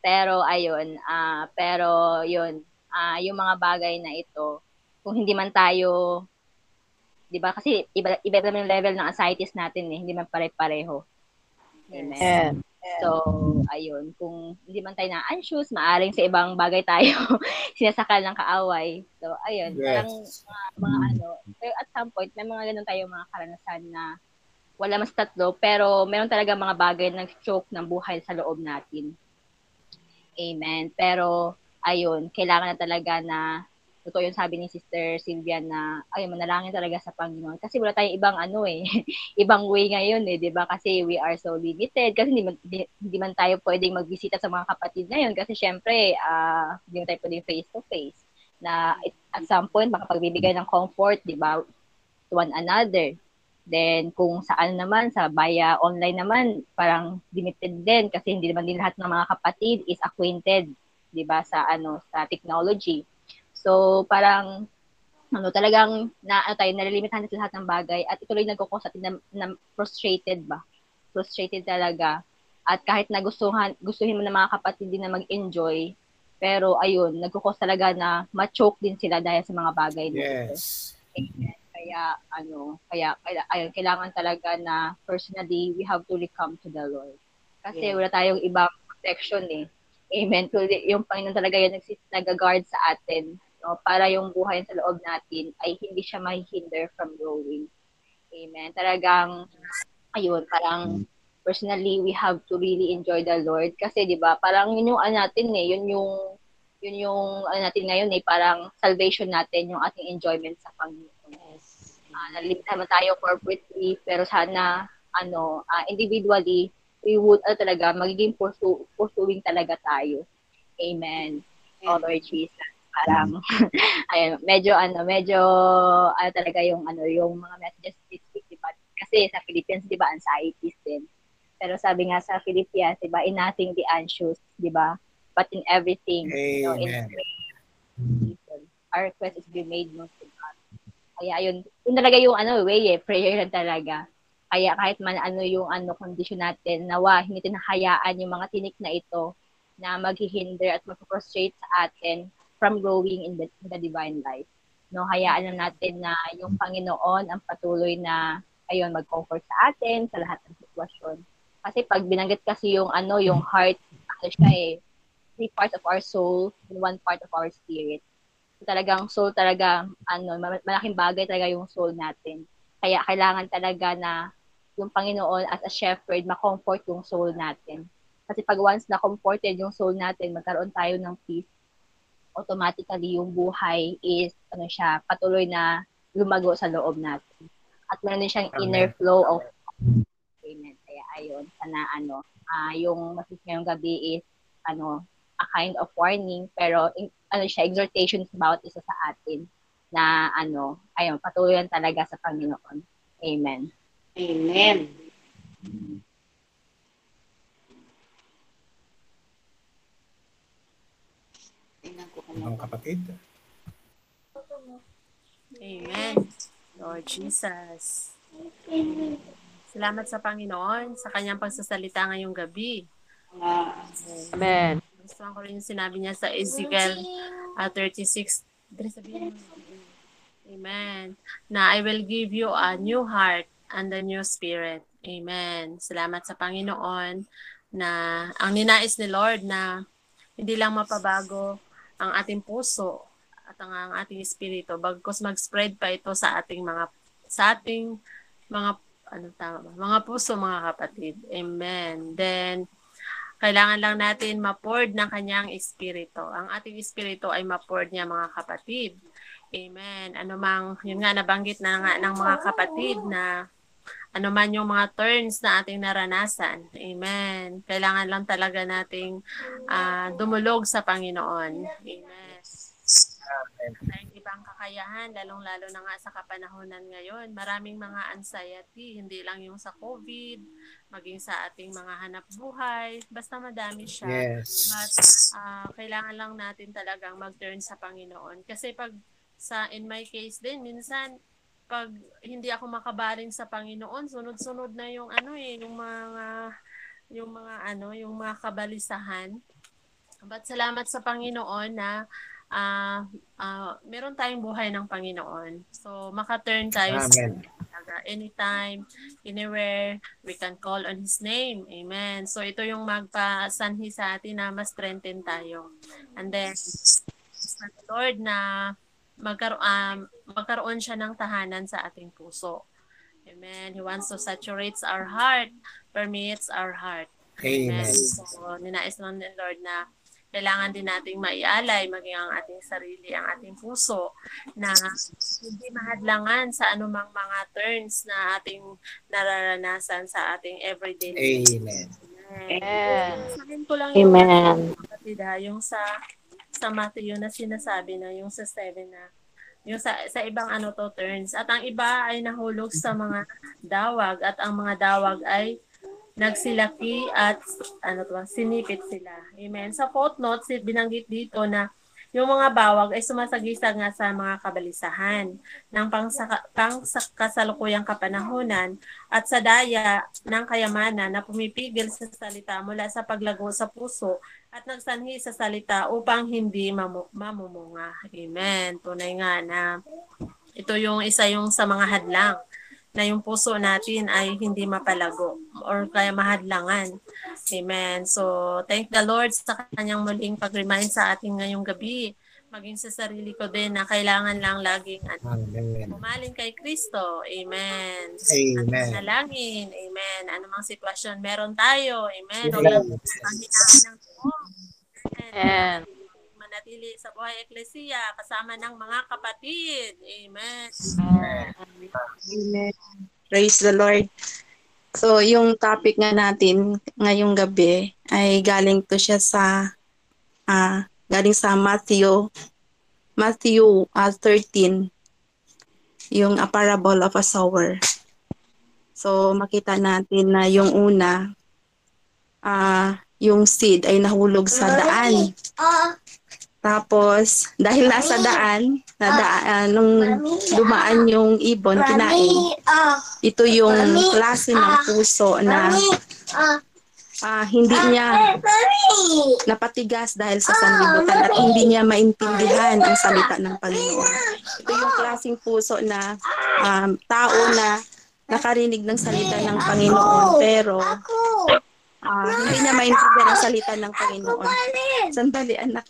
Pero ayun, ah pero yun, ah yung mga bagay na ito, kung hindi man tayo 'di ba kasi iba iba naman yung level ng anxieties natin eh, hindi man pare-pareho. Amen. So, ayun, kung hindi man tayo na-anxious, maaring sa ibang bagay tayo sinasakal ng kaaway. So, ayun, Yes. parang mga, mga ano, pero at some point, may mga ganun tayo mga karanasan na wala mas tatlo, pero meron talaga mga bagay na choke ng buhay sa loob natin. Amen. Pero, ayun, kailangan na talaga na totoo yung sabi ni Sister Sylvia na ay manalangin talaga sa Panginoon. Kasi wala tayong ibang ano eh ibang way ngayon eh 'di ba? Kasi we are so limited. Kasi hindi man, hindi, man tayo pwedeng magbisita sa mga kapatid ngayon. Kasi syempre uh, hindi tayo pwedeng face to face na at some point makapagbibigay ng comfort 'di ba to one another. Then, kung saan naman, sa via online naman, parang limited din. Kasi hindi naman din lahat ng mga kapatid is acquainted, di ba, sa ano, sa technology. So, parang, ano, talagang, na, ano tayo, nalilimitahan natin lahat ng bagay at ituloy nagkukos atin na, na frustrated ba? Frustrated talaga. At kahit na gustuhan, gustuhin mo ng mga kapatid din na mag-enjoy, pero ayun, nagkukos talaga na ma-choke din sila dahil sa mga bagay dito. Yes. Amen. Kaya ano, kaya, kaya ayun, kailangan talaga na personally we have to come to the Lord. Kasi yeah. wala tayong ibang protection eh. Amen. Kundi yung Panginoon talaga yung nag-guard sa atin. No? Para yung buhay sa loob natin ay hindi siya mahihinder from growing. Amen. Talagang, ayun, parang personally, we have to really enjoy the Lord. Kasi, di ba, parang yun yung ano natin eh, yun yung, yun yung ano natin ngayon eh, parang salvation natin, yung ating enjoyment sa Panginoon uh, nalimit naman tayo corporately, pero sana, ano, uh, individually, we would, ano talaga, magiging pursue, pursuing talaga tayo. Amen. Oh, Lord Jesus. Parang, ayun, medyo, ano, medyo, ano talaga yung, ano, yung mga messages this week, diba? Kasi sa Philippines, di ba, anxieties din. Pero sabi nga sa Philippians, di ba, in nothing be anxious, di ba? But in everything, Amen. you know, in our request is be made known to God. Kaya yun, yun talaga yung ano, way eh, prayer lang talaga. Kaya kahit man ano yung ano condition natin, nawa hindi natin hayaan yung mga tinik na ito na maghihinder at mag-frustrate sa atin from growing in the, in the divine life. No, hayaan lang natin na yung Panginoon ang patuloy na ayun mag-comfort sa atin sa lahat ng sitwasyon. Kasi pag binanggit kasi yung ano, yung heart, ano siya eh, three parts of our soul and one part of our spirit talagang soul talaga, ano, malaking bagay talaga yung soul natin. Kaya kailangan talaga na yung Panginoon as a shepherd, ma-comfort yung soul natin. Kasi pag once na comforted yung soul natin, magkaroon tayo ng peace, automatically yung buhay is, ano siya, patuloy na lumago sa loob natin. At meron siyang inner flow of Amen. Kaya ayun, sana ano, uh, yung message ngayong gabi is, ano, a kind of warning, pero in, ano siya, exhortation sa bawat isa sa atin na ano, ayun, patuloy talaga sa Panginoon. Amen. Amen. Kung kapatid. Amen. Lord Jesus. Salamat sa Panginoon sa kanyang pagsasalita ngayong gabi. Amen. Gusto ko rin yung sinabi niya sa Ezekiel uh, 36. Amen. Na I will give you a new heart and a new spirit. Amen. Salamat sa Panginoon na ang ninais ni Lord na hindi lang mapabago ang ating puso at ang, ating espiritu bagkus mag-spread pa ito sa ating mga sa ating mga ano tama ba? Mga puso, mga kapatid. Amen. Then kailangan lang natin ma-poured ng kanyang espiritu. Ang ating espiritu ay ma-poured niya mga kapatid. Amen. Ano mang, yun nga nabanggit na nga ng mga kapatid na ano man yung mga turns na ating naranasan. Amen. Kailangan lang talaga nating uh, dumulog sa Panginoon. Amen. Dahil ibang kakayahan, lalong-lalo na nga sa kapanahonan ngayon, maraming mga anxiety, hindi lang yung sa COVID, maging sa ating mga hanap buhay, basta madami siya. Yes. But uh, kailangan lang natin talagang mag-turn sa Panginoon. Kasi pag sa in my case din, minsan pag hindi ako makabaling sa Panginoon, sunod-sunod na yung ano eh, yung mga yung mga ano, yung mga kabalisahan. But salamat sa Panginoon na uh, uh, meron tayong buhay ng Panginoon. So, maka-turn tayo Amen. sa anytime, anywhere, we can call on His name. Amen. So, ito yung magpasanhi sa atin na mas strengthen tayo. And then, Lord na magkaroon, um, magkaroon siya ng tahanan sa ating puso. Amen. He wants to saturate our heart, permeates our heart. Amen. Amen. So, ninais lang ni Lord na kailangan din nating maialay, maging ang ating sarili, ang ating puso, na hindi mahadlangan sa anumang mga turns na ating nararanasan sa ating everyday life. Amen. Amen. Sa akin ko lang Amen. yung kapatid ha, yung sa sa Matthew na sinasabi na yung sa 7 na yung sa, sa ibang ano to turns at ang iba ay nahulog sa mga dawag at ang mga dawag ay nagsilaki at ano to, sinipit sila. Amen. Sa footnote, binanggit dito na yung mga bawag ay sumasagisa nga sa mga kabalisahan ng pangsaka, pangkasalukuyang kapanahunan at sa daya ng kayamanan na pumipigil sa salita mula sa paglago sa puso at nagsanhi sa salita upang hindi mamu- mamumunga. Amen. Tunay nga na ito yung isa yung sa mga hadlang na yung puso natin ay hindi mapalago or kaya mahadlangan. Amen. So, thank the Lord sa kanyang muling pag-remind sa ating ngayong gabi. Maging sa sarili ko din na kailangan lang laging ano, Amen. pumaling kay Kristo. Amen. Amen. At nalangin. Amen. Anumang sitwasyon meron tayo. Amen. Ng tuwa. Amen. Amen. Manatili sa buhay eklesia kasama ng mga kapatid. Amen. Amen. Praise the Lord. So, yung topic nga natin ngayong gabi ay galing to siya sa ah galing sa Matthew Matthew ah, 13 yung a parable of a sower. So, makita natin na yung una ah yung seed ay nahulog sa daan. Tapos, dahil nasa daan, na daan, ah, nung dumaan yung ibon, kinain. Ito yung klase ng puso na ah, hindi niya napatigas dahil sa sanlibutan at hindi niya maintindihan ang salita ng Panginoon. Ito yung klaseng puso na um, tao na nakarinig ng salita ng Panginoon pero ah, hindi niya maintindihan ang salita ng Panginoon. Sandali anak.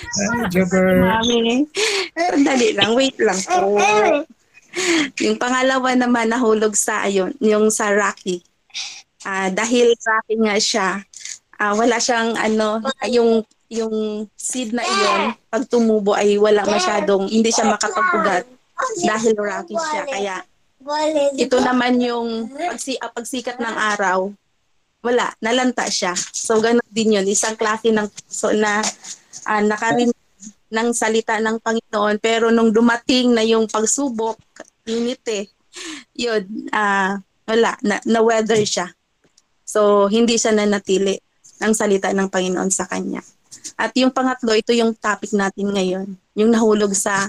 Hi, Jobber. Mami, sandali lang, wait lang po. Yung pangalawa naman nahulog sa ayun, yung sa Rocky. Ah, dahil Rocky nga siya, ah, wala siyang ano, yung yung seed na iyon, pag tumubo ay wala masyadong, hindi siya makapag-ugat dahil Rocky siya. Kaya ito naman yung pagsi, ah, pagsikat ng araw, wala, nalanta siya. So, ganun din yun. Isang klase ng puso na uh, nakarinig ng salita ng Panginoon. Pero nung dumating na yung pagsubok, init eh, yun, ah, wala, na, na-weather siya. So, hindi siya nanatili ng salita ng Panginoon sa kanya. At yung pangatlo, ito yung topic natin ngayon. Yung nahulog sa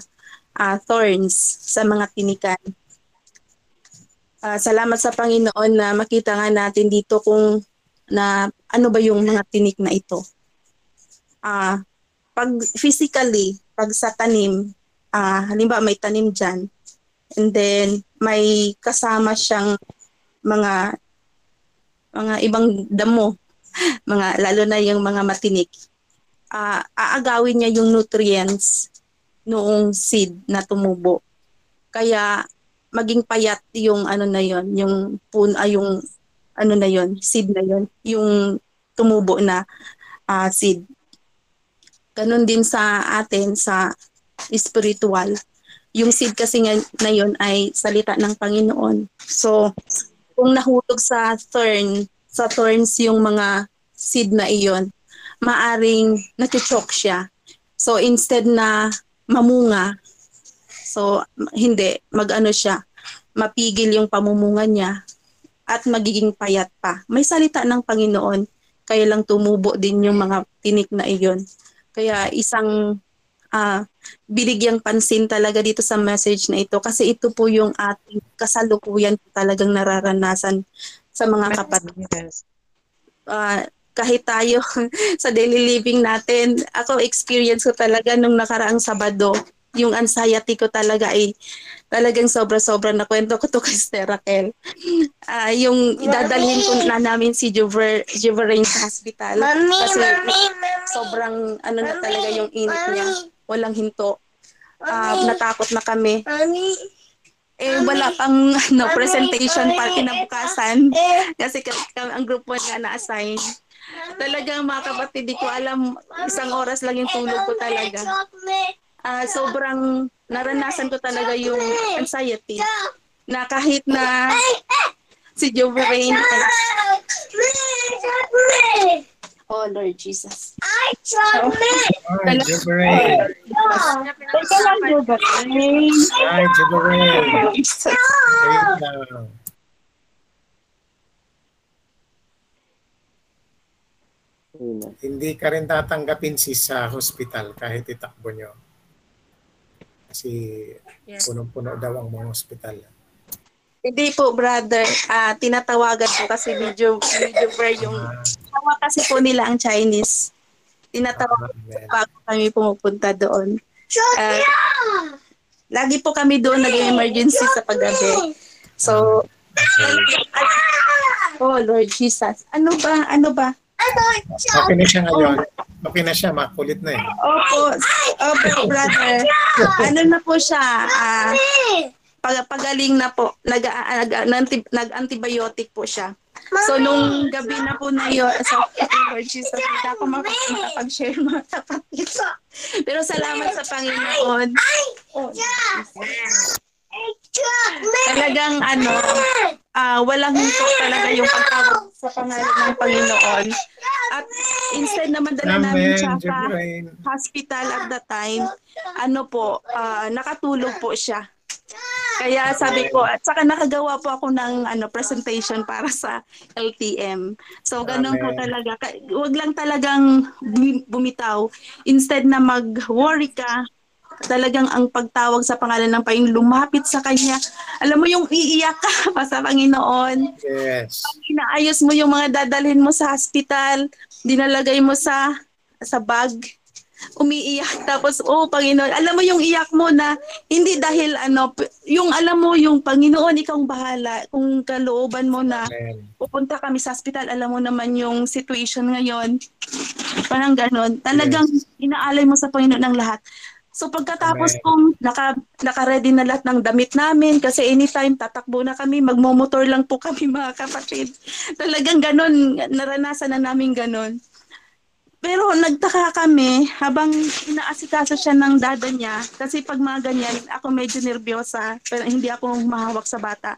ah, thorns, sa mga tinikan. Ah, salamat sa Panginoon na makita nga natin dito kung na ano ba yung mga tinik na ito. Ah, pag physically, pag sa tanim, ah, halimbawa may tanim dyan, and then may kasama siyang mga mga ibang damo, mga lalo na yung mga matinik. Ah, aagawin niya yung nutrients noong seed na tumubo. Kaya maging payat yung ano na yon, yung pun ay yung ano na yon, seed na yon, yung tumubo na ah, seed. Ganon din sa atin sa spiritual. Yung seed kasi nga na yun ay salita ng Panginoon. So, kung nahulog sa thorn, sa thorns yung mga seed na iyon, maaring natuchok siya. So, instead na mamunga, so hindi, magano siya, mapigil yung pamumunga niya at magiging payat pa. May salita ng Panginoon, kaya lang tumubo din yung mga tinik na iyon. Kaya isang ah binigyang pansin talaga dito sa message na ito kasi ito po yung ating kasalukuyan talagang nararanasan sa mga kapatid. Ah, kahit tayo sa daily living natin, ako experience ko talaga nung nakaraang Sabado, yung anxiety ko talaga ay talagang sobra-sobra na kwento ko to kay Sister Raquel. Ah, yung idadalhin ko na namin si Juver, Juverine sa hospital. kasi sobrang ano na talaga yung init niya. Walang hinto. Ah, natakot na kami. Eh, wala pang ano, presentation pa kinabukasan. Kasi kami, ang grupo nga na-assign. Talagang mga kapatid, di ko alam, isang oras lang yung tulog ko talaga. Ah, sobrang naranasan ko talaga yung anxiety na kahit na si Joverain Oh Lord Jesus. Ay, Tala- Jubray. Teka lang, Jubray. Ay. Hindi ka rin tatanggapin si sa hospital kahit itakbo nyo. Kasi Yes. punong-puno daw ang mga hospital. Hindi po, brother. Ah, tinatawagan po kasi video, video ver yung tawa kasi po nila ang Chinese. Tinatawagan Amen. bago kami pumupunta doon. Ah, lagi po kami doon nag-emergency sa paggabi. So, oh Lord Jesus. Ano ba? Ano ba? Okay na siya ngayon. Okay na siya, makulit na eh. Opo, opo, brother. Ano na po siya? Ah, pag pagaling na po. Nag, nag, nag, nag-antibiotic po siya. So, nung gabi na po na yun, sa Lord Jesus, hindi ako makap- makapag-share mga kapatid. Pero salamat sa Panginoon. Oh, Talagang ano, ah walang hinto talaga yung pagtawag sa pangalan ng Panginoon. At instead na madala namin Amen, siya sa hospital at the time, ano po, ah, nakatulog po siya. Kaya sabi ko, at saka nakagawa po ako ng ano presentation para sa LTM. So ganun po talaga. Huwag lang talagang bumi- bumitaw. Instead na mag-worry ka, talagang ang pagtawag sa pangalan ng Panginoon, lumapit sa Kanya. Alam mo yung iiyak ka pa sa Panginoon. Yes. Inaayos mo yung mga dadalhin mo sa hospital, dinalagay mo sa sa bag, umiiyak tapos oh Panginoon alam mo yung iyak mo na hindi dahil ano yung alam mo yung Panginoon ikaw ang bahala kung kalooban mo na Amen. pupunta kami sa hospital alam mo naman yung situation ngayon parang ganon talagang inaalay mo sa Panginoon ang lahat So pagkatapos Amen. kong naka, naka-ready na lahat ng damit namin kasi anytime tatakbo na kami, magmomotor lang po kami mga kapatid. Talagang ganon, naranasan na namin ganon. Pero nagtaka kami habang inaasikaso siya ng dada niya kasi pag mga ganyan, ako medyo nervyosa pero hindi ako mahawak sa bata.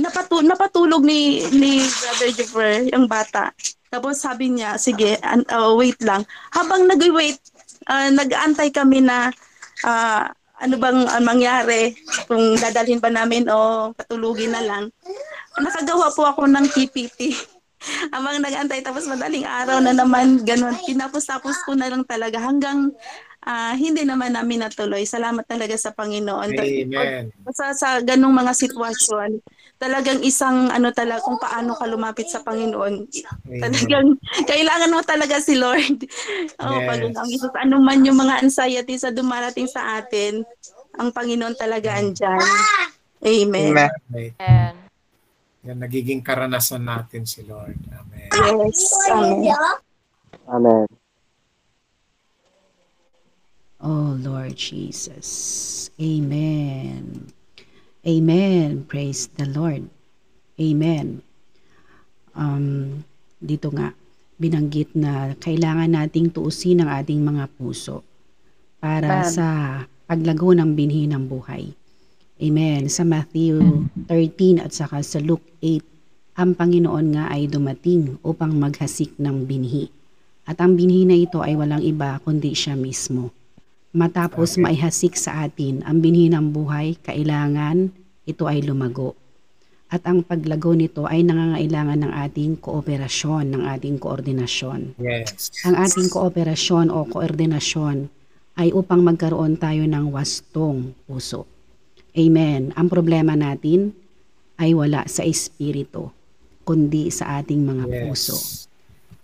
Napatu napatulog ni ni Brother Jeffer yung bata. Tapos sabi niya, sige, uh, wait lang. Habang nag-wait, uh, nag-aantay kami na ah, ano bang ah, mangyari kung dadalhin ba namin o patulugin na lang. Nakagawa po ako ng PPT. Amang nag-antay tapos madaling araw na naman ganun. Tinapos-tapos ko na lang talaga hanggang ah, hindi naman namin natuloy. Salamat talaga sa Panginoon. Amen. Sa, sa ganung mga sitwasyon, talagang isang ano talaga kung paano ka lumapit sa Panginoon. Talagang kailangan mo talaga si Lord. Oh, Yes. Panginoon Jesus, ano man yung mga anxiety sa dumarating sa atin, ang Panginoon talaga andyan. Amen. Amen. Yan, nagiging karanasan natin si Lord. Amen. Yes. Amen. Amen. Oh, Lord Jesus. Amen. Amen. Praise the Lord. Amen. Um, dito nga, binanggit na kailangan nating tuusin ang ating mga puso para Amen. sa paglago ng binhi ng buhay. Amen. Sa Matthew 13 at saka sa Luke 8, ang Panginoon nga ay dumating upang maghasik ng binhi. At ang binhi na ito ay walang iba kundi siya mismo. Matapos maihasik sa atin ang binhi ng buhay, kailangan ito ay lumago. At ang paglago nito ay nangangailangan ng ating kooperasyon, ng ating koordinasyon. Yes. Ang ating kooperasyon o koordinasyon ay upang magkaroon tayo ng wastong puso. Amen. Ang problema natin ay wala sa espiritu, kundi sa ating mga puso.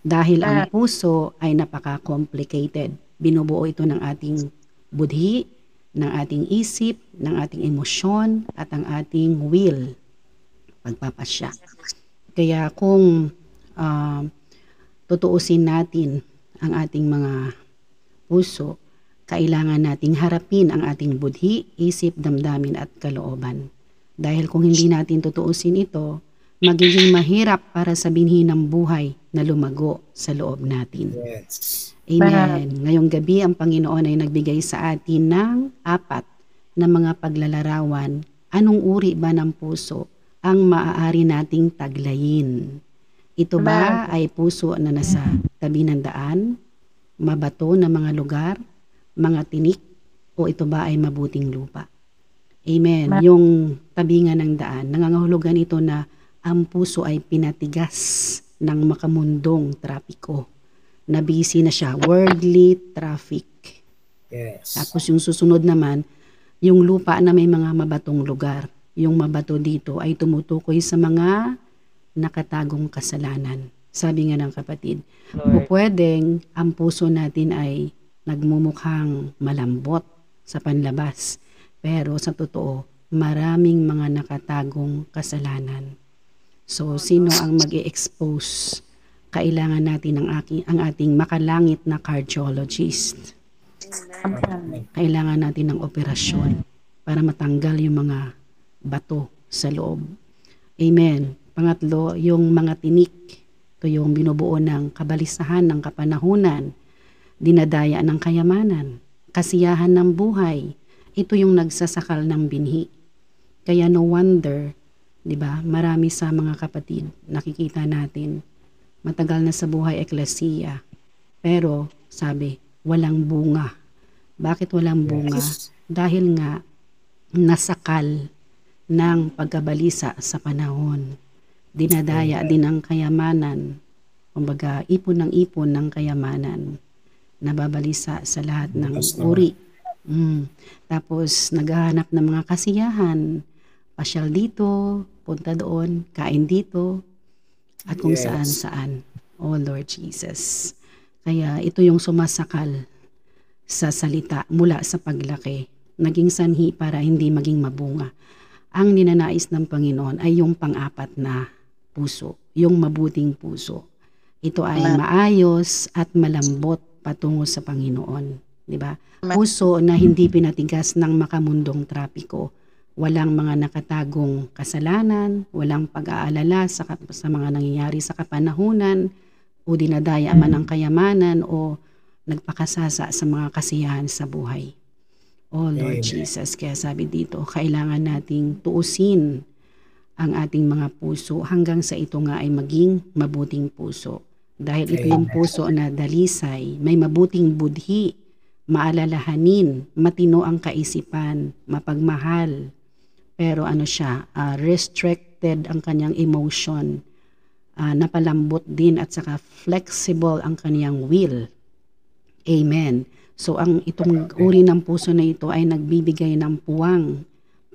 Dahil ang puso ay napaka-complicated. Binubuo ito ng ating budhi, ng ating isip, ng ating emosyon, at ang ating will, pagpapasya. Kaya kung ah, tutuusin natin ang ating mga puso, kailangan nating harapin ang ating budhi, isip, damdamin at kalooban. Dahil kung hindi natin tutuusin ito, magiging mahirap para sa binhi ng buhay na lumago sa loob natin. Yes. Amen. Ngayong gabi, ang Panginoon ay nagbigay sa atin ng apat na mga paglalarawan. Anong uri ba ng puso ang maaari nating taglayin? Ito ba ay puso na nasa tabi ng daan, mabato na mga lugar, mga tinik, o ito ba ay mabuting lupa? Amen. Yung tabi nga ng daan, nangangahulugan ito na ang puso ay pinatigas ng makamundong trapiko na busy na siya, worldly traffic. Yes. Tapos yung susunod naman, yung lupa na may mga mabatong lugar. Yung mabato dito ay tumutukoy sa mga nakatagong kasalanan. Sabi nga ng kapatid, o pwedeng ang puso natin ay nagmumukhang malambot sa panlabas. Pero sa totoo, maraming mga nakatagong kasalanan. So, sino ang mag expose kailangan natin ang, aking, ang ating makalangit na cardiologist. Kailangan natin ng operasyon para matanggal yung mga bato sa loob. Amen. Pangatlo, yung mga tinik. Ito yung binubuo ng kabalisahan ng kapanahunan, dinadaya ng kayamanan, kasiyahan ng buhay. Ito yung nagsasakal ng binhi. Kaya no wonder, 'di ba? Marami sa mga kapatid nakikita natin matagal na sa buhay eklesiya. Pero, sabi, walang bunga. Bakit walang bunga? Yes. Dahil nga, nasakal ng pagkabalisa sa panahon. Dinadaya din ang kayamanan. Kumbaga, ipon ng ipon ng kayamanan. Nababalisa sa lahat ng uri. Mm. Tapos, naghahanap ng mga kasiyahan. Pasyal dito, punta doon, kain dito, at kung Yes. saan saan. Oh Lord Jesus. Kaya ito yung sumasakal sa salita mula sa paglaki, naging sanhi para hindi maging mabunga. Ang ninanais ng Panginoon ay yung pang-apat na puso, yung mabuting puso. Ito ay maayos at malambot patungo sa Panginoon, di ba? Puso na hindi pinatigas ng makamundong trapiko, walang mga nakatagong kasalanan, walang pag-aalala sa, sa mga nangyayari sa kapanahunan, o dinadaya man ang kayamanan o nagpakasasa sa mga kasiyahan sa buhay. Oh Lord Amen. Jesus, kaya sabi dito, kailangan nating tuusin ang ating mga puso hanggang sa ito nga ay maging mabuting puso. Dahil ito yung puso na dalisay, may mabuting budhi, maalalahanin, matino ang kaisipan, mapagmahal. Pero ano siya, ah, restricted ang kanyang emotion, ah, napalambot din at saka flexible ang kanyang will. Amen. So ang itong uri ng puso na ito ay nagbibigay ng puwang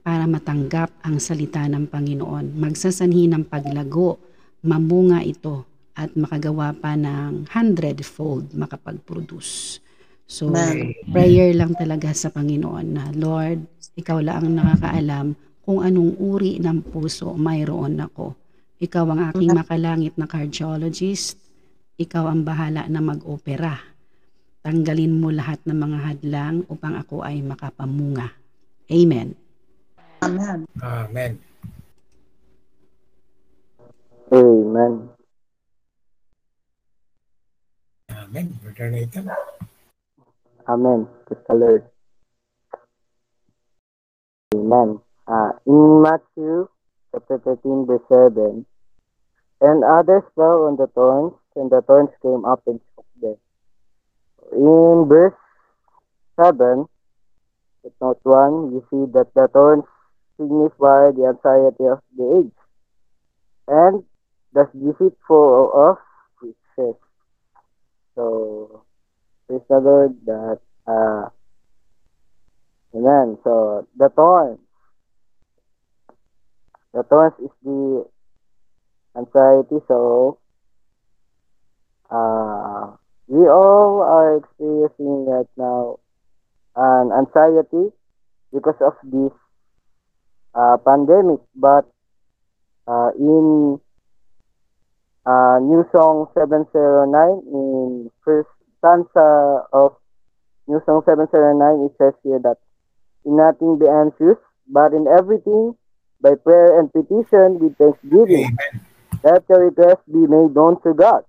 para matanggap ang salita ng Panginoon. Magsasanhi ng paglago, mamunga ito at makagawa pa ng hundredfold makapag-produce. So, prayer lang talaga sa Panginoon na, Lord, Ikaw lang ang nakakaalam kung anong uri ng puso mayroon ako. Ikaw ang aking makalangit na cardiologist. Ikaw ang bahala na mag-opera. Tanggalin mo lahat ng mga hadlang upang ako ay makapamunga. Amen. Amen. Amen. Amen. Brother Nathan. Amen. Praise the Lord. Amen. Uh, in Matthew chapter 13, verse 7, and others fell on the thorns, and the thorns came up and choked them. In verse 7, footnote 1, you see that the thorns signify the anxiety of the age, and the deceitful of riches. So, praise the Lord that uh Amen. So the thorns. The thorns is the anxiety. So uh we all are experiencing right now an anxiety because of this uh, pandemic. But uh, in uh, New Song 709 in first stanza of New Song 709 it says here that in nothing be anxious but in everything by prayer and petition with thanksgiving. Amen. Let your request be made known to God.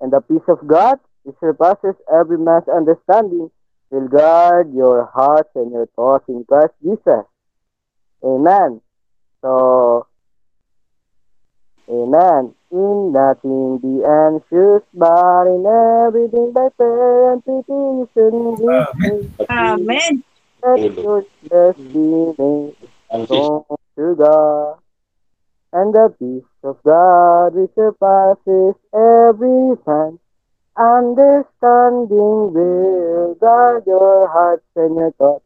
And the peace of God, which surpasses every man's understanding, will guard your hearts and your thoughts in Christ Jesus. Amen. So, Amen. In nothing be anxious, but in everything by prayer and petition. with Amen. Let your request be made known to God. And the peace of God which surpasses every man understanding will guard your hearts and your thoughts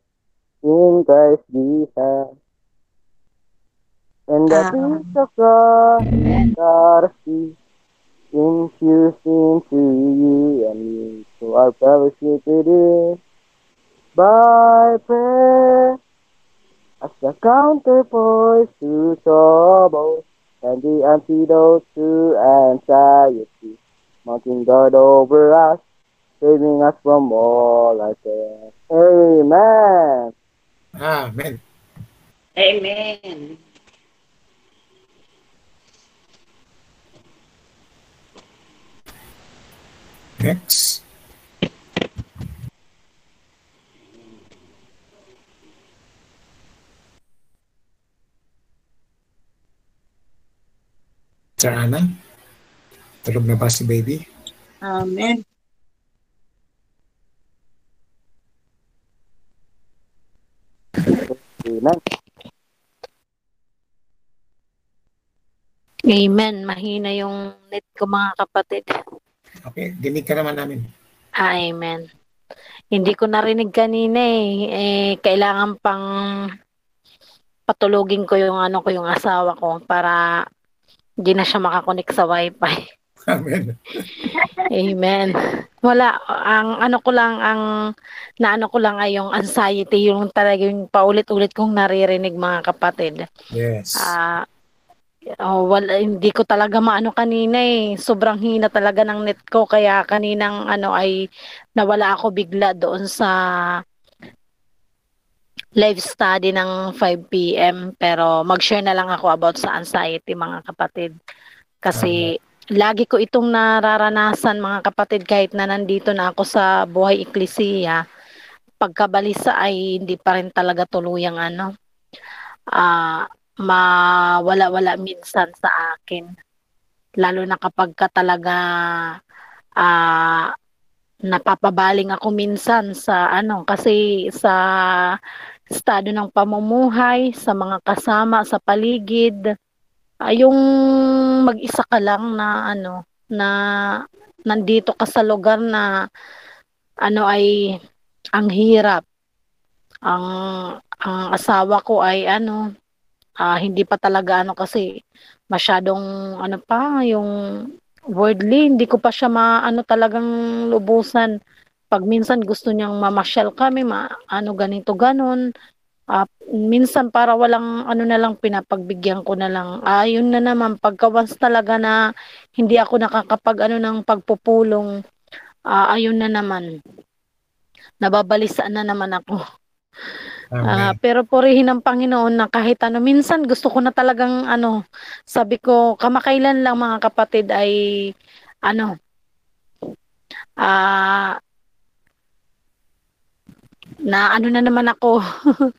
in Christ Jesus. And the Amen. peace of God, God of peace, infused into you and me, to our fellowship it is by prayer as the counterpoise to trouble and the antidote to anxiety, mounting guard over us, saving us from all our cares. Amen. Amen. Amen. Next. Sir Ana? Tulog na ba si baby? Amen. Amen. Amen. Mahina yung net ko mga kapatid. Okay, dinig ka naman namin. Amen. Hindi ko narinig kanina eh. eh kailangan pang patulogin ko yung ano ko yung asawa ko para hindi na siya makakonek sa wifi. Amen. Amen. Wala ang ano ko lang ang naano ko lang ay yung anxiety yung talagang paulit-ulit kong naririnig mga kapatid. Yes. Ah, oh, wala, hindi ko talaga maano kanina eh. Sobrang hina talaga ng net ko kaya kaninang ano ay nawala ako bigla doon sa live study ng 5 p.m. pero mag-share na lang ako about sa anxiety mga kapatid. Kasi lagi ko itong nararanasan mga kapatid kahit na nandito na ako sa buhay eklesiya. Pagkabalisa ay hindi pa rin talaga tuluyang ano. Ah, mawala-wala minsan sa akin. Lalo na kapag ka talaga ah napapabaling ako minsan sa ano kasi sa estado ng pamumuhay, sa mga kasama sa paligid. Ah, yung mag-isa ka lang na ano na nandito ka sa lugar na ano ay ang hirap. Ang ang asawa ko ay ano ah, hindi pa talaga ano kasi masyadong ano pa yung worldly hindi ko pa siya maano talagang lubusan pag minsan gusto niyang mamasyal kami ma ano ganito ganon Ah, minsan para walang ano na lang pinapagbigyan ko na lang. Ayun na naman pagka once talaga na hindi ako nakakapag ano ng pagpupulong ah, ayun na naman. Nababalisa na naman ako. Ah, Amen. pero purihin ng Panginoon na kahit ano, minsan gusto ko na talagang ano, sabi ko, kamakailan lang mga kapatid ay ano, ah, na ano na naman ako.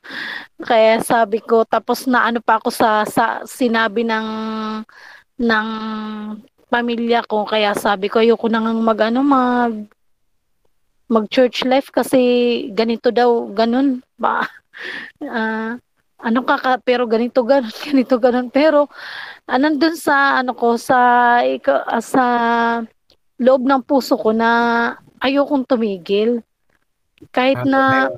Kaya sabi ko, tapos na ano pa ako sa, sa sinabi ng ng pamilya ko, kaya sabi ko, ayoko na ngang mag ano, mag mag church life kasi ganito daw, ganun ba? Ah, ano ka, ka pero ganito ganun, ganito ganun. Pero ah, nandun sa ano ko sa ah, sa loob ng puso ko na ayokong tumigil. Kahit na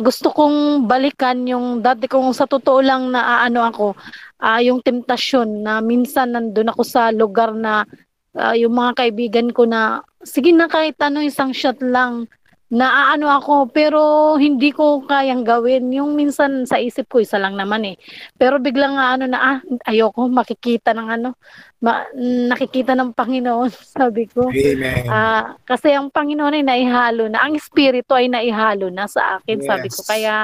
gusto kong balikan yung dati kong sa totoo lang na ano ako, ah, yung temptasyon na minsan nandun ako sa lugar na ah, yung mga kaibigan ko na sige na kahit ano isang shot lang naaano ako pero hindi ko kayang gawin. Yung minsan sa isip ko isa lang naman eh. Pero biglang nga ano na ah, ayoko makikita ng ano, ma, nakikita ng Panginoon, sabi ko. Amen. Ah, kasi ang Panginoon ay naihalo na, ang espiritu ay naihalo na sa akin, sabi ko. Yes. Kaya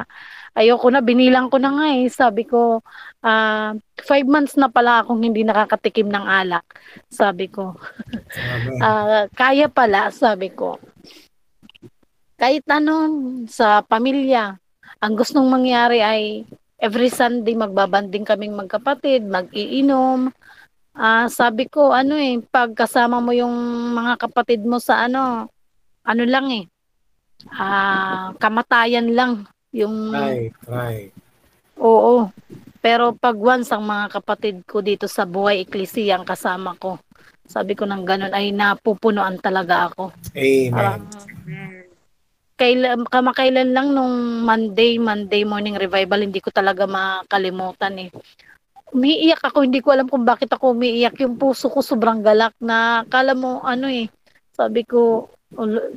ayoko na, binilang ko na nga eh. Sabi ko, ah, five months na pala akong hindi nakakatikim ng alak. Sabi ko. Ah, kaya pala, sabi ko. Kahit ano, sa pamilya, ang gustong mangyari ay every Sunday magbabanding kaming magkapatid, mag-iinom. Ah, sabi ko, ano eh, pag kasama mo yung mga kapatid mo sa ano, ano lang eh, ah, kamatayan lang. Yung, Right, right. oo. Pero pag once ang mga kapatid ko dito sa buhay eklesiya ang kasama ko, sabi ko ng ganun ay napupunuan talaga ako. Amen. Kailan kamakailan lang nung Monday, Monday morning revival, hindi ko talaga makalimutan eh. Umiiyak ako, hindi ko alam kung bakit ako umiiyak. Yung puso ko sobrang galak na kala mo ano eh. Sabi ko,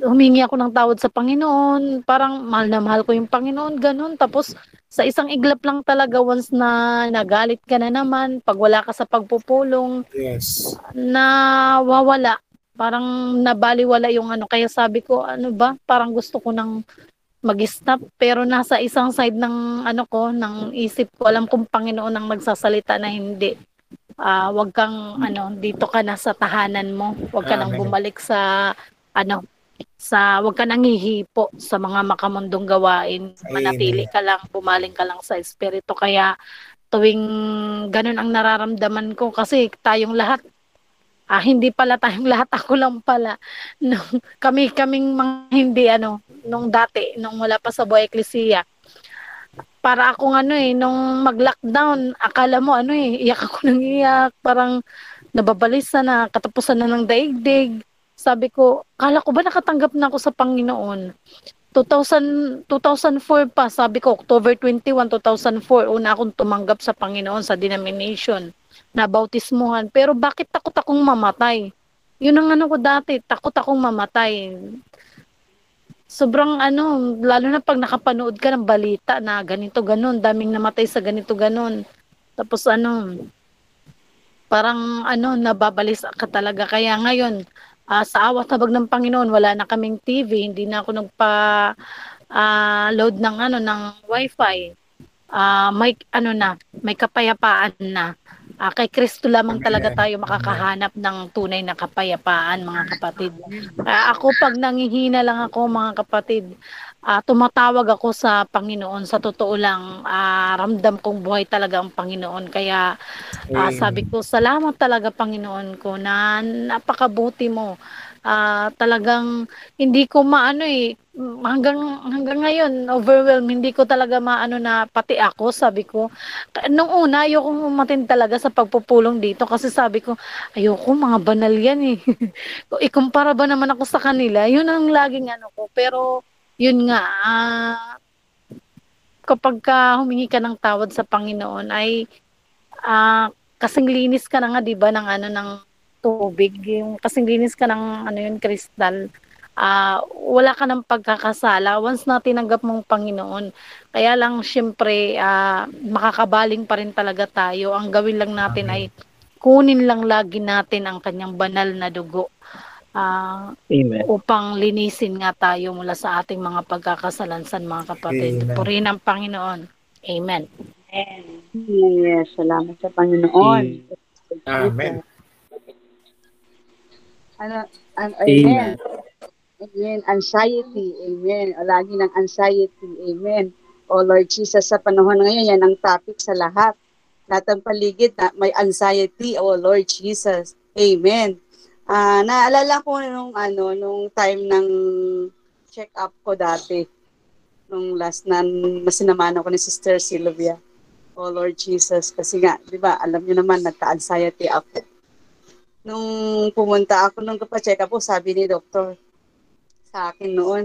humingi ako ng tawad sa Panginoon. Parang mahal na mahal ko yung Panginoon, ganun. Tapos sa isang iglap lang talaga once na nagalit ka na naman, pag wala ka sa pagpupulong, Yes. nawawala. Parang nabaliwala yung ano. Kaya sabi ko, ano ba? Parang gusto ko nang mag-stop. Pero nasa isang side ng ano ko, ng isip ko, alam kong Panginoon ang nagsasalita na hindi. Ah, wag kang ano, dito ka na sa tahanan mo. Wag ka nang bumalik sa ano, sa wag ka nang hihipo sa mga makamundong gawain. Manatili ka lang, bumaling ka lang sa espiritu. Kaya tuwing ganun ang nararamdaman ko kasi tayong lahat Ah, hindi pala tayong lahat, ako lang pala. Nung, kami, kaming mga hindi, ano, nung dati, nung wala pa sa Buhay Eklesiya. Para akong ano eh, nung mag-lockdown, akala mo ano eh, iyak ako nang iyak, parang nababalisa na, katapusan na ng daigdig. Sabi ko, kala ko ba nakatanggap na ako sa Panginoon? 2000, 2004 pa, sabi ko, October 21, 2004, una akong tumanggap sa Panginoon sa denomination na bautismuhan. Pero bakit takot akong mamatay? Yun ang ano ko dati, takot akong mamatay. Sobrang ano, lalo na pag nakapanood ka ng balita na ganito ganon, daming namatay sa ganito ganon. Tapos ano, parang ano, nababalis ka talaga. Kaya ngayon, ah, sa awat habag ng Panginoon, wala na kaming TV, hindi na ako nagpa ah, load ng ano ng wifi. Ah, may ano na, may kapayapaan na. Ah, kay Kristo lamang talaga tayo makakahanap ng tunay na kapayapaan, mga kapatid. Ah, ako pag nangihina lang ako, mga kapatid, ah, tumatawag ako sa Panginoon. Sa totoo lang, ah, ramdam kong buhay talaga ang Panginoon. Kaya Amen. sabi ko, salamat talaga Panginoon ko na napakabuti mo. Ah, talagang hindi ko maano eh hanggang hanggang ngayon overwhelmed hindi ko talaga maano na pati ako sabi ko. Nung una ayoko umatin talaga sa pagpupulong dito kasi sabi ko ayoko mga banal yan eh. Ikumpara ba naman ako sa kanila? Yun ang laging ano ko pero yun nga ah, kapag ka humingi ka ng tawad sa Panginoon ay ah, kasing linis ka na nga 'di ba ng ano ng tubig. Yung kasing linis ka ng ano yun kristal ah wala ka ng pagkakasala once na tinanggap mong Panginoon kaya lang syempre ah, makakabaling pa rin talaga tayo ang gawin lang natin ay kunin lang lagi natin ang kanyang banal na dugo ah, Amen. upang linisin nga tayo mula sa ating mga pagkakasalansan mga kapatid Amen. purihin ang Panginoon Amen Yes, salamat sa Panginoon. Amen. Ano, an, amen. Amen. Anxiety. Amen. O lagi ng anxiety. Amen. O Lord Jesus, sa panahon ngayon, yan ang topic sa lahat. Lahat ng paligid na may anxiety. O Lord Jesus. Amen. Ah, naalala ko nung ano, nung time ng check up ko dati. Nung last na masinamanan ko ni Sister Sylvia. O Lord Jesus. Kasi nga, di ba, alam niyo naman, nagka-anxiety ako. Nung pumunta ako nung kapacheck up sabi ni doktor sa akin noon,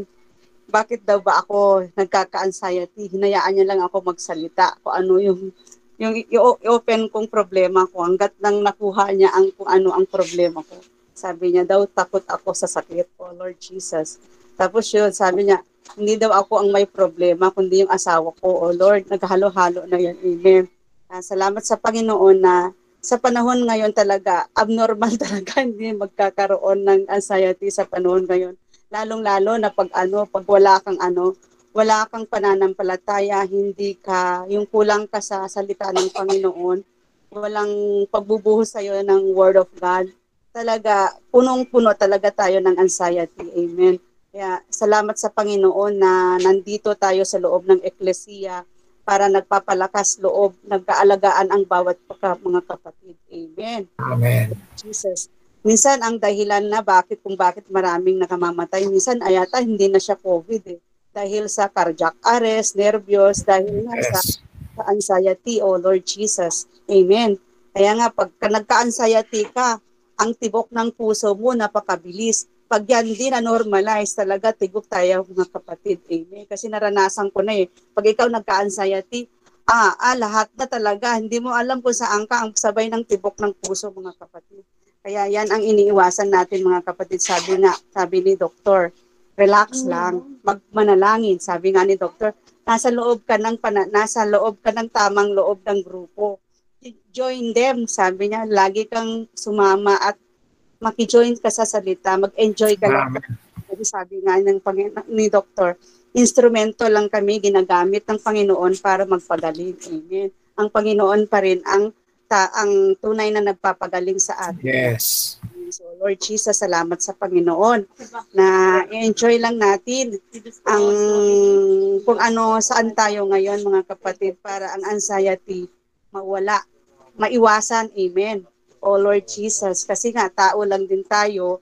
bakit daw ba ako nagkaka-anxiety? Hinayaan niya lang ako magsalita kung ano yung yung i-open kong problema ko hanggat nang nakuha niya ang kung ano ang problema ko. Sabi niya daw takot ako sa sakit. Oh Lord Jesus. Tapos yun, sabi niya, hindi daw ako ang may problema, kundi yung asawa ko. O Lord, naghalo-halo na yan. Amen. Uh, salamat sa Panginoon na sa panahon ngayon talaga, abnormal talaga, hindi magkakaroon ng anxiety sa panahon ngayon. Lalong-lalo na pag ano, pag wala kang ano, wala kang pananampalataya, hindi ka, yung kulang ka sa salita ng Panginoon, walang pagbubuhos sa'yo ng Word of God, talaga, punong-puno talaga tayo ng anxiety. Amen. Kaya salamat sa Panginoon na nandito tayo sa loob ng Eklesiya para nagpapalakas loob, nagkaalagaan ang bawat mga kapatid. Amen. Amen. Jesus. Minsan ang dahilan na bakit kung bakit maraming nakamamatay, minsan ayata hindi na siya COVID eh. Dahil sa cardiac arrest, nervyos, dahil nga yes. sa, sa anxiety, oh Lord Jesus. Amen. Kaya nga, pag nagka-anxiety ka, ang tibok ng puso mo napakabilis pag yan din na normalize talaga, tigok tayo mga kapatid. Amen. Kasi naranasan ko na eh. Pag ikaw nagka-anxiety, ah, ah, lahat na talaga. Hindi mo alam kung saan ka ang sabay ng tibok ng puso mga kapatid. Kaya yan ang iniiwasan natin mga kapatid. Sabi nga, sabi ni doktor, relax mm. lang, magmanalangin. Sabi nga ni doktor, nasa loob ka ng pana, nasa loob ka ng tamang loob ng grupo. Join them, sabi niya, lagi kang sumama at makijoin ka sa salita, mag-enjoy ka lang. Kasi sabi nga ng Panginoon, ni Doktor, instrumento lang kami ginagamit ng Panginoon para magpagaling. Amen. Ang Panginoon pa rin ang ta, ang tunay na nagpapagaling sa atin. Yes. So Lord Jesus, salamat sa Panginoon na enjoy lang natin ang kung ano saan tayo ngayon mga kapatid para ang anxiety mawala, maiwasan. Amen. O Lord Jesus. Kasi nga, tao lang din tayo,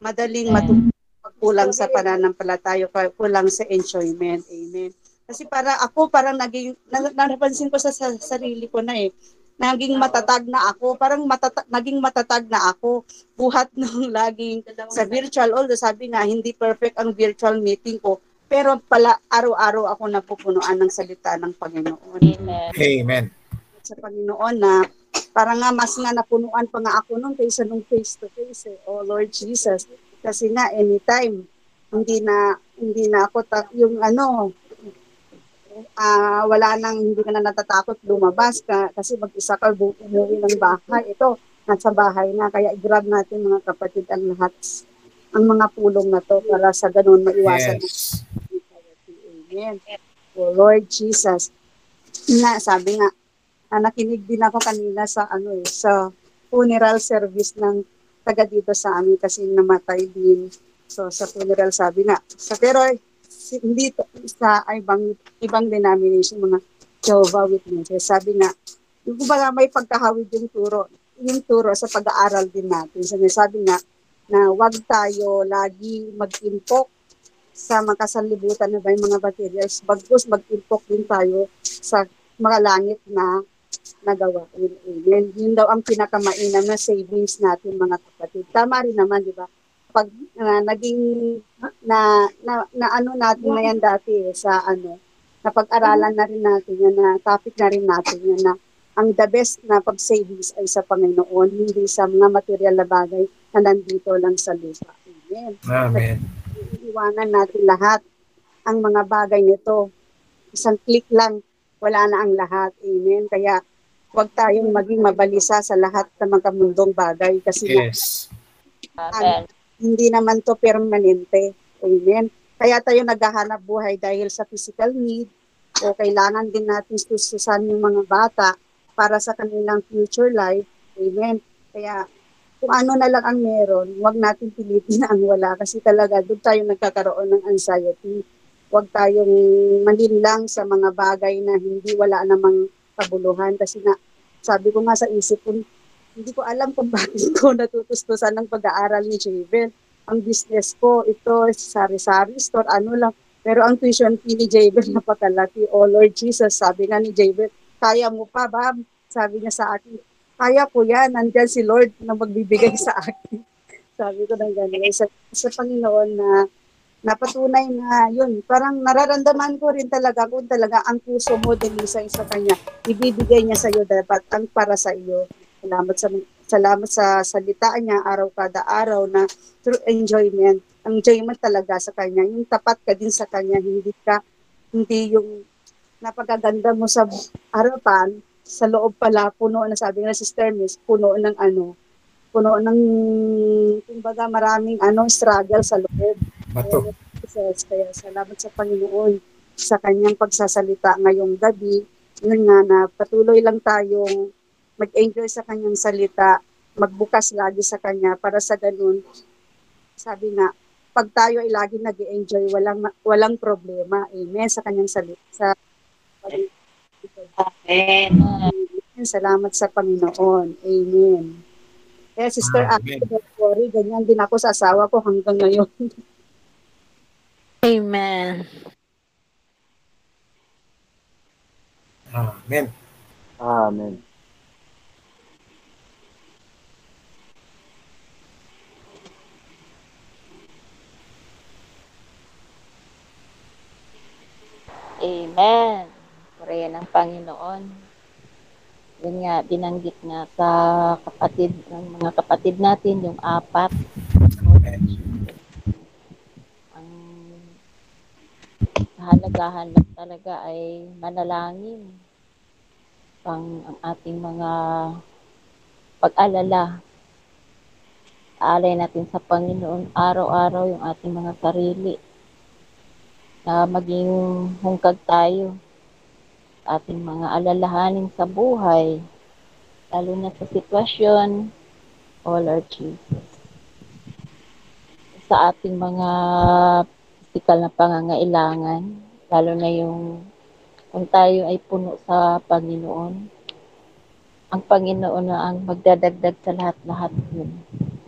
madaling matulog sa pananampalataya, kulang sa enjoyment. Amen. Kasi para ako, parang naging, napansin ko sa, sa sarili ko na eh, naging matatag na ako, parang matata- naging matatag na ako. Buhat nung laging sa virtual, although sabi nga, hindi perfect ang virtual meeting ko, pero pala araw-araw ako napupunuan ng salita ng Panginoon. Amen. Amen. Sa Panginoon na para nga mas nga napunuan pa nga ako nung kaysa nung face to face eh. Oh Lord Jesus. Kasi nga anytime hindi na hindi na ako ta- yung ano uh, wala nang hindi ka na natatakot lumabas ka kasi mag-isa ka umuwi ng bahay. Ito, nasa bahay na. Kaya i-grab natin mga kapatid ang lahat ang mga pulong na to para sa ganun maiwasan yes. Amen. Oh Lord Jesus. Nga, sabi nga, uh, nakinig din ako kanina sa ano eh, sa funeral service ng taga dito sa amin kasi namatay din. So sa funeral sabi nga, sa pero hindi to, sa ibang ibang denomination mga Jehovah Witnesses, sabi nga, yung kumbaga may pagkahawid yung turo, yung turo sa pag-aaral din natin. So, sabi nga, na wag tayo lagi mag-impok sa makasalibutan na ba yung mga materials, bagkus mag-impok din tayo sa mga langit na nagawa. Amen. Yun daw ang pinakamainam na savings natin mga kapatid. Tama rin naman, di ba? Pag uh, naging na, na, na ano natin na yan dati eh, sa ano, napag-aralan na rin natin yan, na topic na rin natin yan na ang the best na pag-savings ay sa Panginoon, hindi sa mga material na bagay na nandito lang sa lupa. Amen. Amen. Iiwanan natin lahat ang mga bagay nito. Isang click lang, wala na ang lahat. Amen. Kaya huwag tayong maging mabalisa sa lahat ng mga mundong bagay kasi yes. na, ang, hindi naman to permanente. Amen. Kaya tayo naghahanap buhay dahil sa physical need o kailangan din natin sususan yung mga bata para sa kanilang future life. Amen. Kaya kung ano na lang ang meron, huwag natin pilitin na ang wala kasi talaga doon tayo nagkakaroon ng anxiety. Huwag tayong malinlang sa mga bagay na hindi wala namang kabuluhan kasi nga sabi ko nga sa isip ko hindi ko alam kung bakit ko natutustusan ng pag-aaral ni Javel. Ang business ko, ito, sari-sari store, ano lang. Pero ang tuition fee ni Javel, napakalaki. Oh Lord Jesus, sabi nga ni Javel, kaya mo pa ba? Sabi niya sa akin, kaya ko yan, nandyan si Lord na magbibigay sa akin. sabi ko ng gano'n. Sa, sa Panginoon na napatunay na yun, parang nararamdaman ko rin talaga kung talaga ang puso mo din sa isa kanya, ibibigay niya sa iyo dapat ang para sa iyo. Salamat sa salamat sa salita niya araw kada araw na through enjoyment enjoyment talaga sa kanya. Yung tapat ka din sa kanya, hindi ka, hindi yung napagaganda mo sa harapan, sa loob pala, puno na sabi si Sister Miss, puno ng ano, puno ng, kumbaga maraming ano, struggle sa loob. Bato. Kaya salamat sa Panginoon sa kanyang pagsasalita ngayong gabi. Yun nga na patuloy lang tayong mag-enjoy sa kanyang salita, magbukas lagi sa kanya para sa ganun. Sabi nga, pag tayo ay lagi nag enjoy walang walang problema. Amen sa kanyang salita. Sa Amen. Salamat sa Panginoon. Amen. Kaya Sister Amen. Worry, ganyan din ako sa asawa ko hanggang ngayon. Amen. Amen. Amen. Amen. Purihan ng Panginoon. Yun nga, binanggit nga sa kapatid, ng mga kapatid natin, yung apat. Ang kahalagahan lang talaga ay manalangin pang ang ating mga pag-alala. Aalay natin sa Panginoon araw-araw yung ating mga sarili na maging hungkag tayo ating mga alalahanin sa buhay, lalo na sa sitwasyon, O Lord Jesus. Sa ating mga physical na pangangailangan, lalo na yung kung tayo ay puno sa Panginoon, ang Panginoon na ang magdadagdag sa lahat-lahat yun.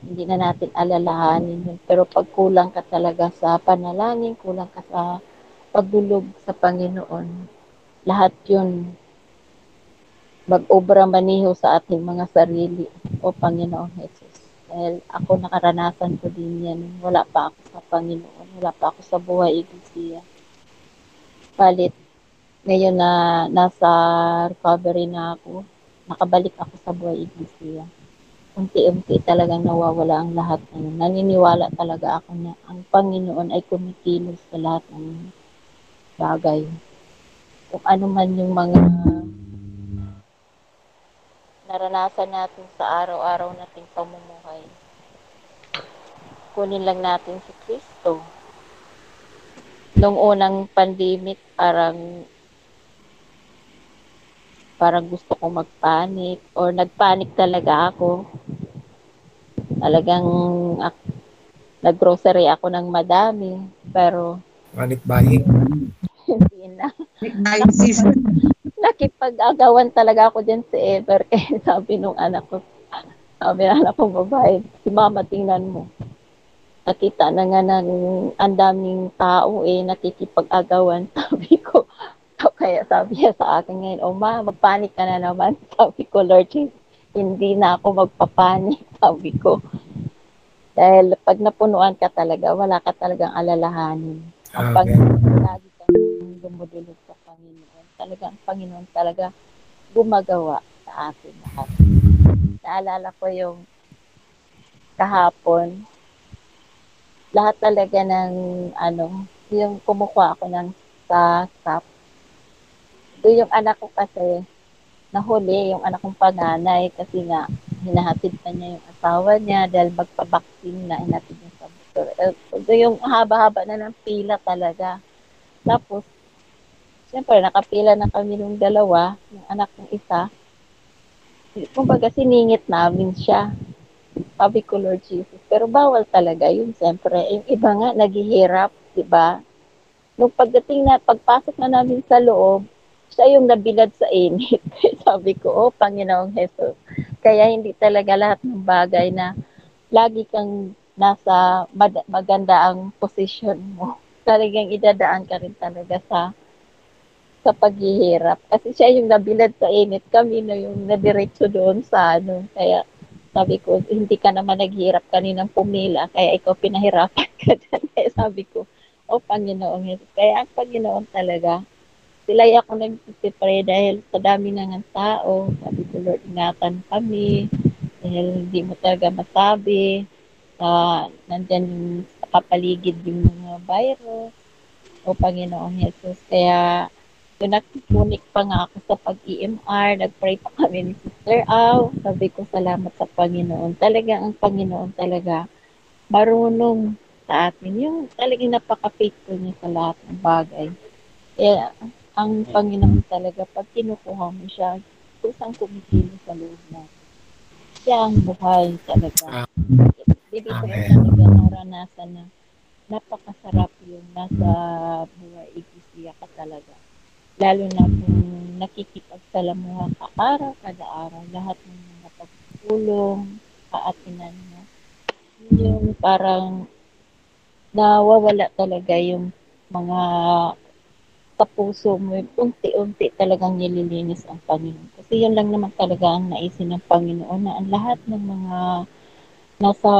Hindi na natin alalahanin yun. Pero pag kulang ka talaga sa panalangin, kulang ka sa pagdulog sa Panginoon, lahat yun mag-obra maniho sa ating mga sarili o Panginoong Jesus. Dahil ako nakaranasan ko din yan. Wala pa ako sa Panginoon. Wala pa ako sa buhay iglesia. Palit, ngayon na nasa recovery na ako, nakabalik ako sa buhay iglesia. Unti-unti talagang nawawala ang lahat yun. Naniniwala talaga ako na ang Panginoon ay kumikilos sa lahat ng bagay. Kung ano man yung mga naranasan natin sa araw-araw nating pamumuhay. Kunin lang natin si Kristo. Nung unang pandemic, parang parang gusto kong magpanik or nagpanik talaga ako. Talagang ak- nag-grocery ako ng madami pero Panic buying. hindi na. Nakipag-agawan talaga ako dyan si Ever. Eh, sabi nung anak ko, sabi ng anak ko babae, si mama tingnan mo. Nakita na nga ng ang daming tao eh, nakikipag-agawan. Sabi ko, so, kaya sabi niya sa akin ngayon, oh ma, magpanik ka na naman. Sabi ko, Lord Jesus, hindi na ako magpapanik. Sabi ko, dahil pag napunuan ka talaga, wala ka talagang alalahanin. Ang Amen. Panginoon, lagi kang dumudulog sa Panginoon. Talaga, ang Panginoon talaga gumagawa sa atin lahat. Naalala ko yung kahapon, lahat talaga ng ano, yung kumukuha ako ng sa stop. Doon yung anak ko kasi, nahuli yung anak kong panganay kasi nga hinahatid pa niya yung asawa niya dahil magpabaksin na hinatid niya sa doktor. Eh, So, yung haba-haba na ng pila talaga. Tapos, siyempre, nakapila na kami nung dalawa, yung anak ng isa. Kumbaga, siningit namin siya. Sabi ko, Lord Jesus. Pero bawal talaga yun, siyempre. Yung iba nga, naghihirap, di ba? Nung pagdating na, pagpasok na namin sa loob, siya yung nabilad sa init. Sabi ko, oh, Panginoong Jesus. Kaya hindi talaga lahat ng bagay na lagi kang nasa maganda ang position mo. Talagang idadaan ka rin talaga sa sa paghihirap. Kasi siya yung nabilad sa init. Kami na yung nadiretso doon sa ano. Kaya sabi ko, hindi ka naman naghihirap kaninang pumila. Kaya ikaw pinahirapan ka dyan. Kaya sabi ko, oh Panginoong Jesus. Kaya ang Panginoon talaga, sila ako nagpipray dahil sa dami na ng tao. Sabi ko, Lord, ingatan kami. Dahil hindi mo talaga masabi. Uh, nandyan yung nakapaligid yung mga virus. O Panginoong Jesus. Kaya So, nagpunik pa nga ako sa pag-EMR, nag-pray pa kami ni Sister Au. Sabi ko, salamat sa Panginoon. Talaga, ang Panginoon talaga, marunong sa atin. Yung talagang napaka-faithful niya sa lahat ng bagay. Kaya, ang Panginoon talaga, pag kinukuha mo siya, kusang kumikilos sa loob natin. Siya ang buhay talaga. Hindi ko Amen. yung talaga naranasan na napakasarap yung nasa buhay iglesia ka talaga lalo na kung nakikipagsalamuha ka araw kada araw, lahat ng mga pagtulong, kaatinan mo. Yun Yung parang nawawala talaga yung mga puso mo, unti-unti talagang nililinis ang Panginoon. Kasi yun lang naman talaga ang naisin ng Panginoon na ang lahat ng mga nasa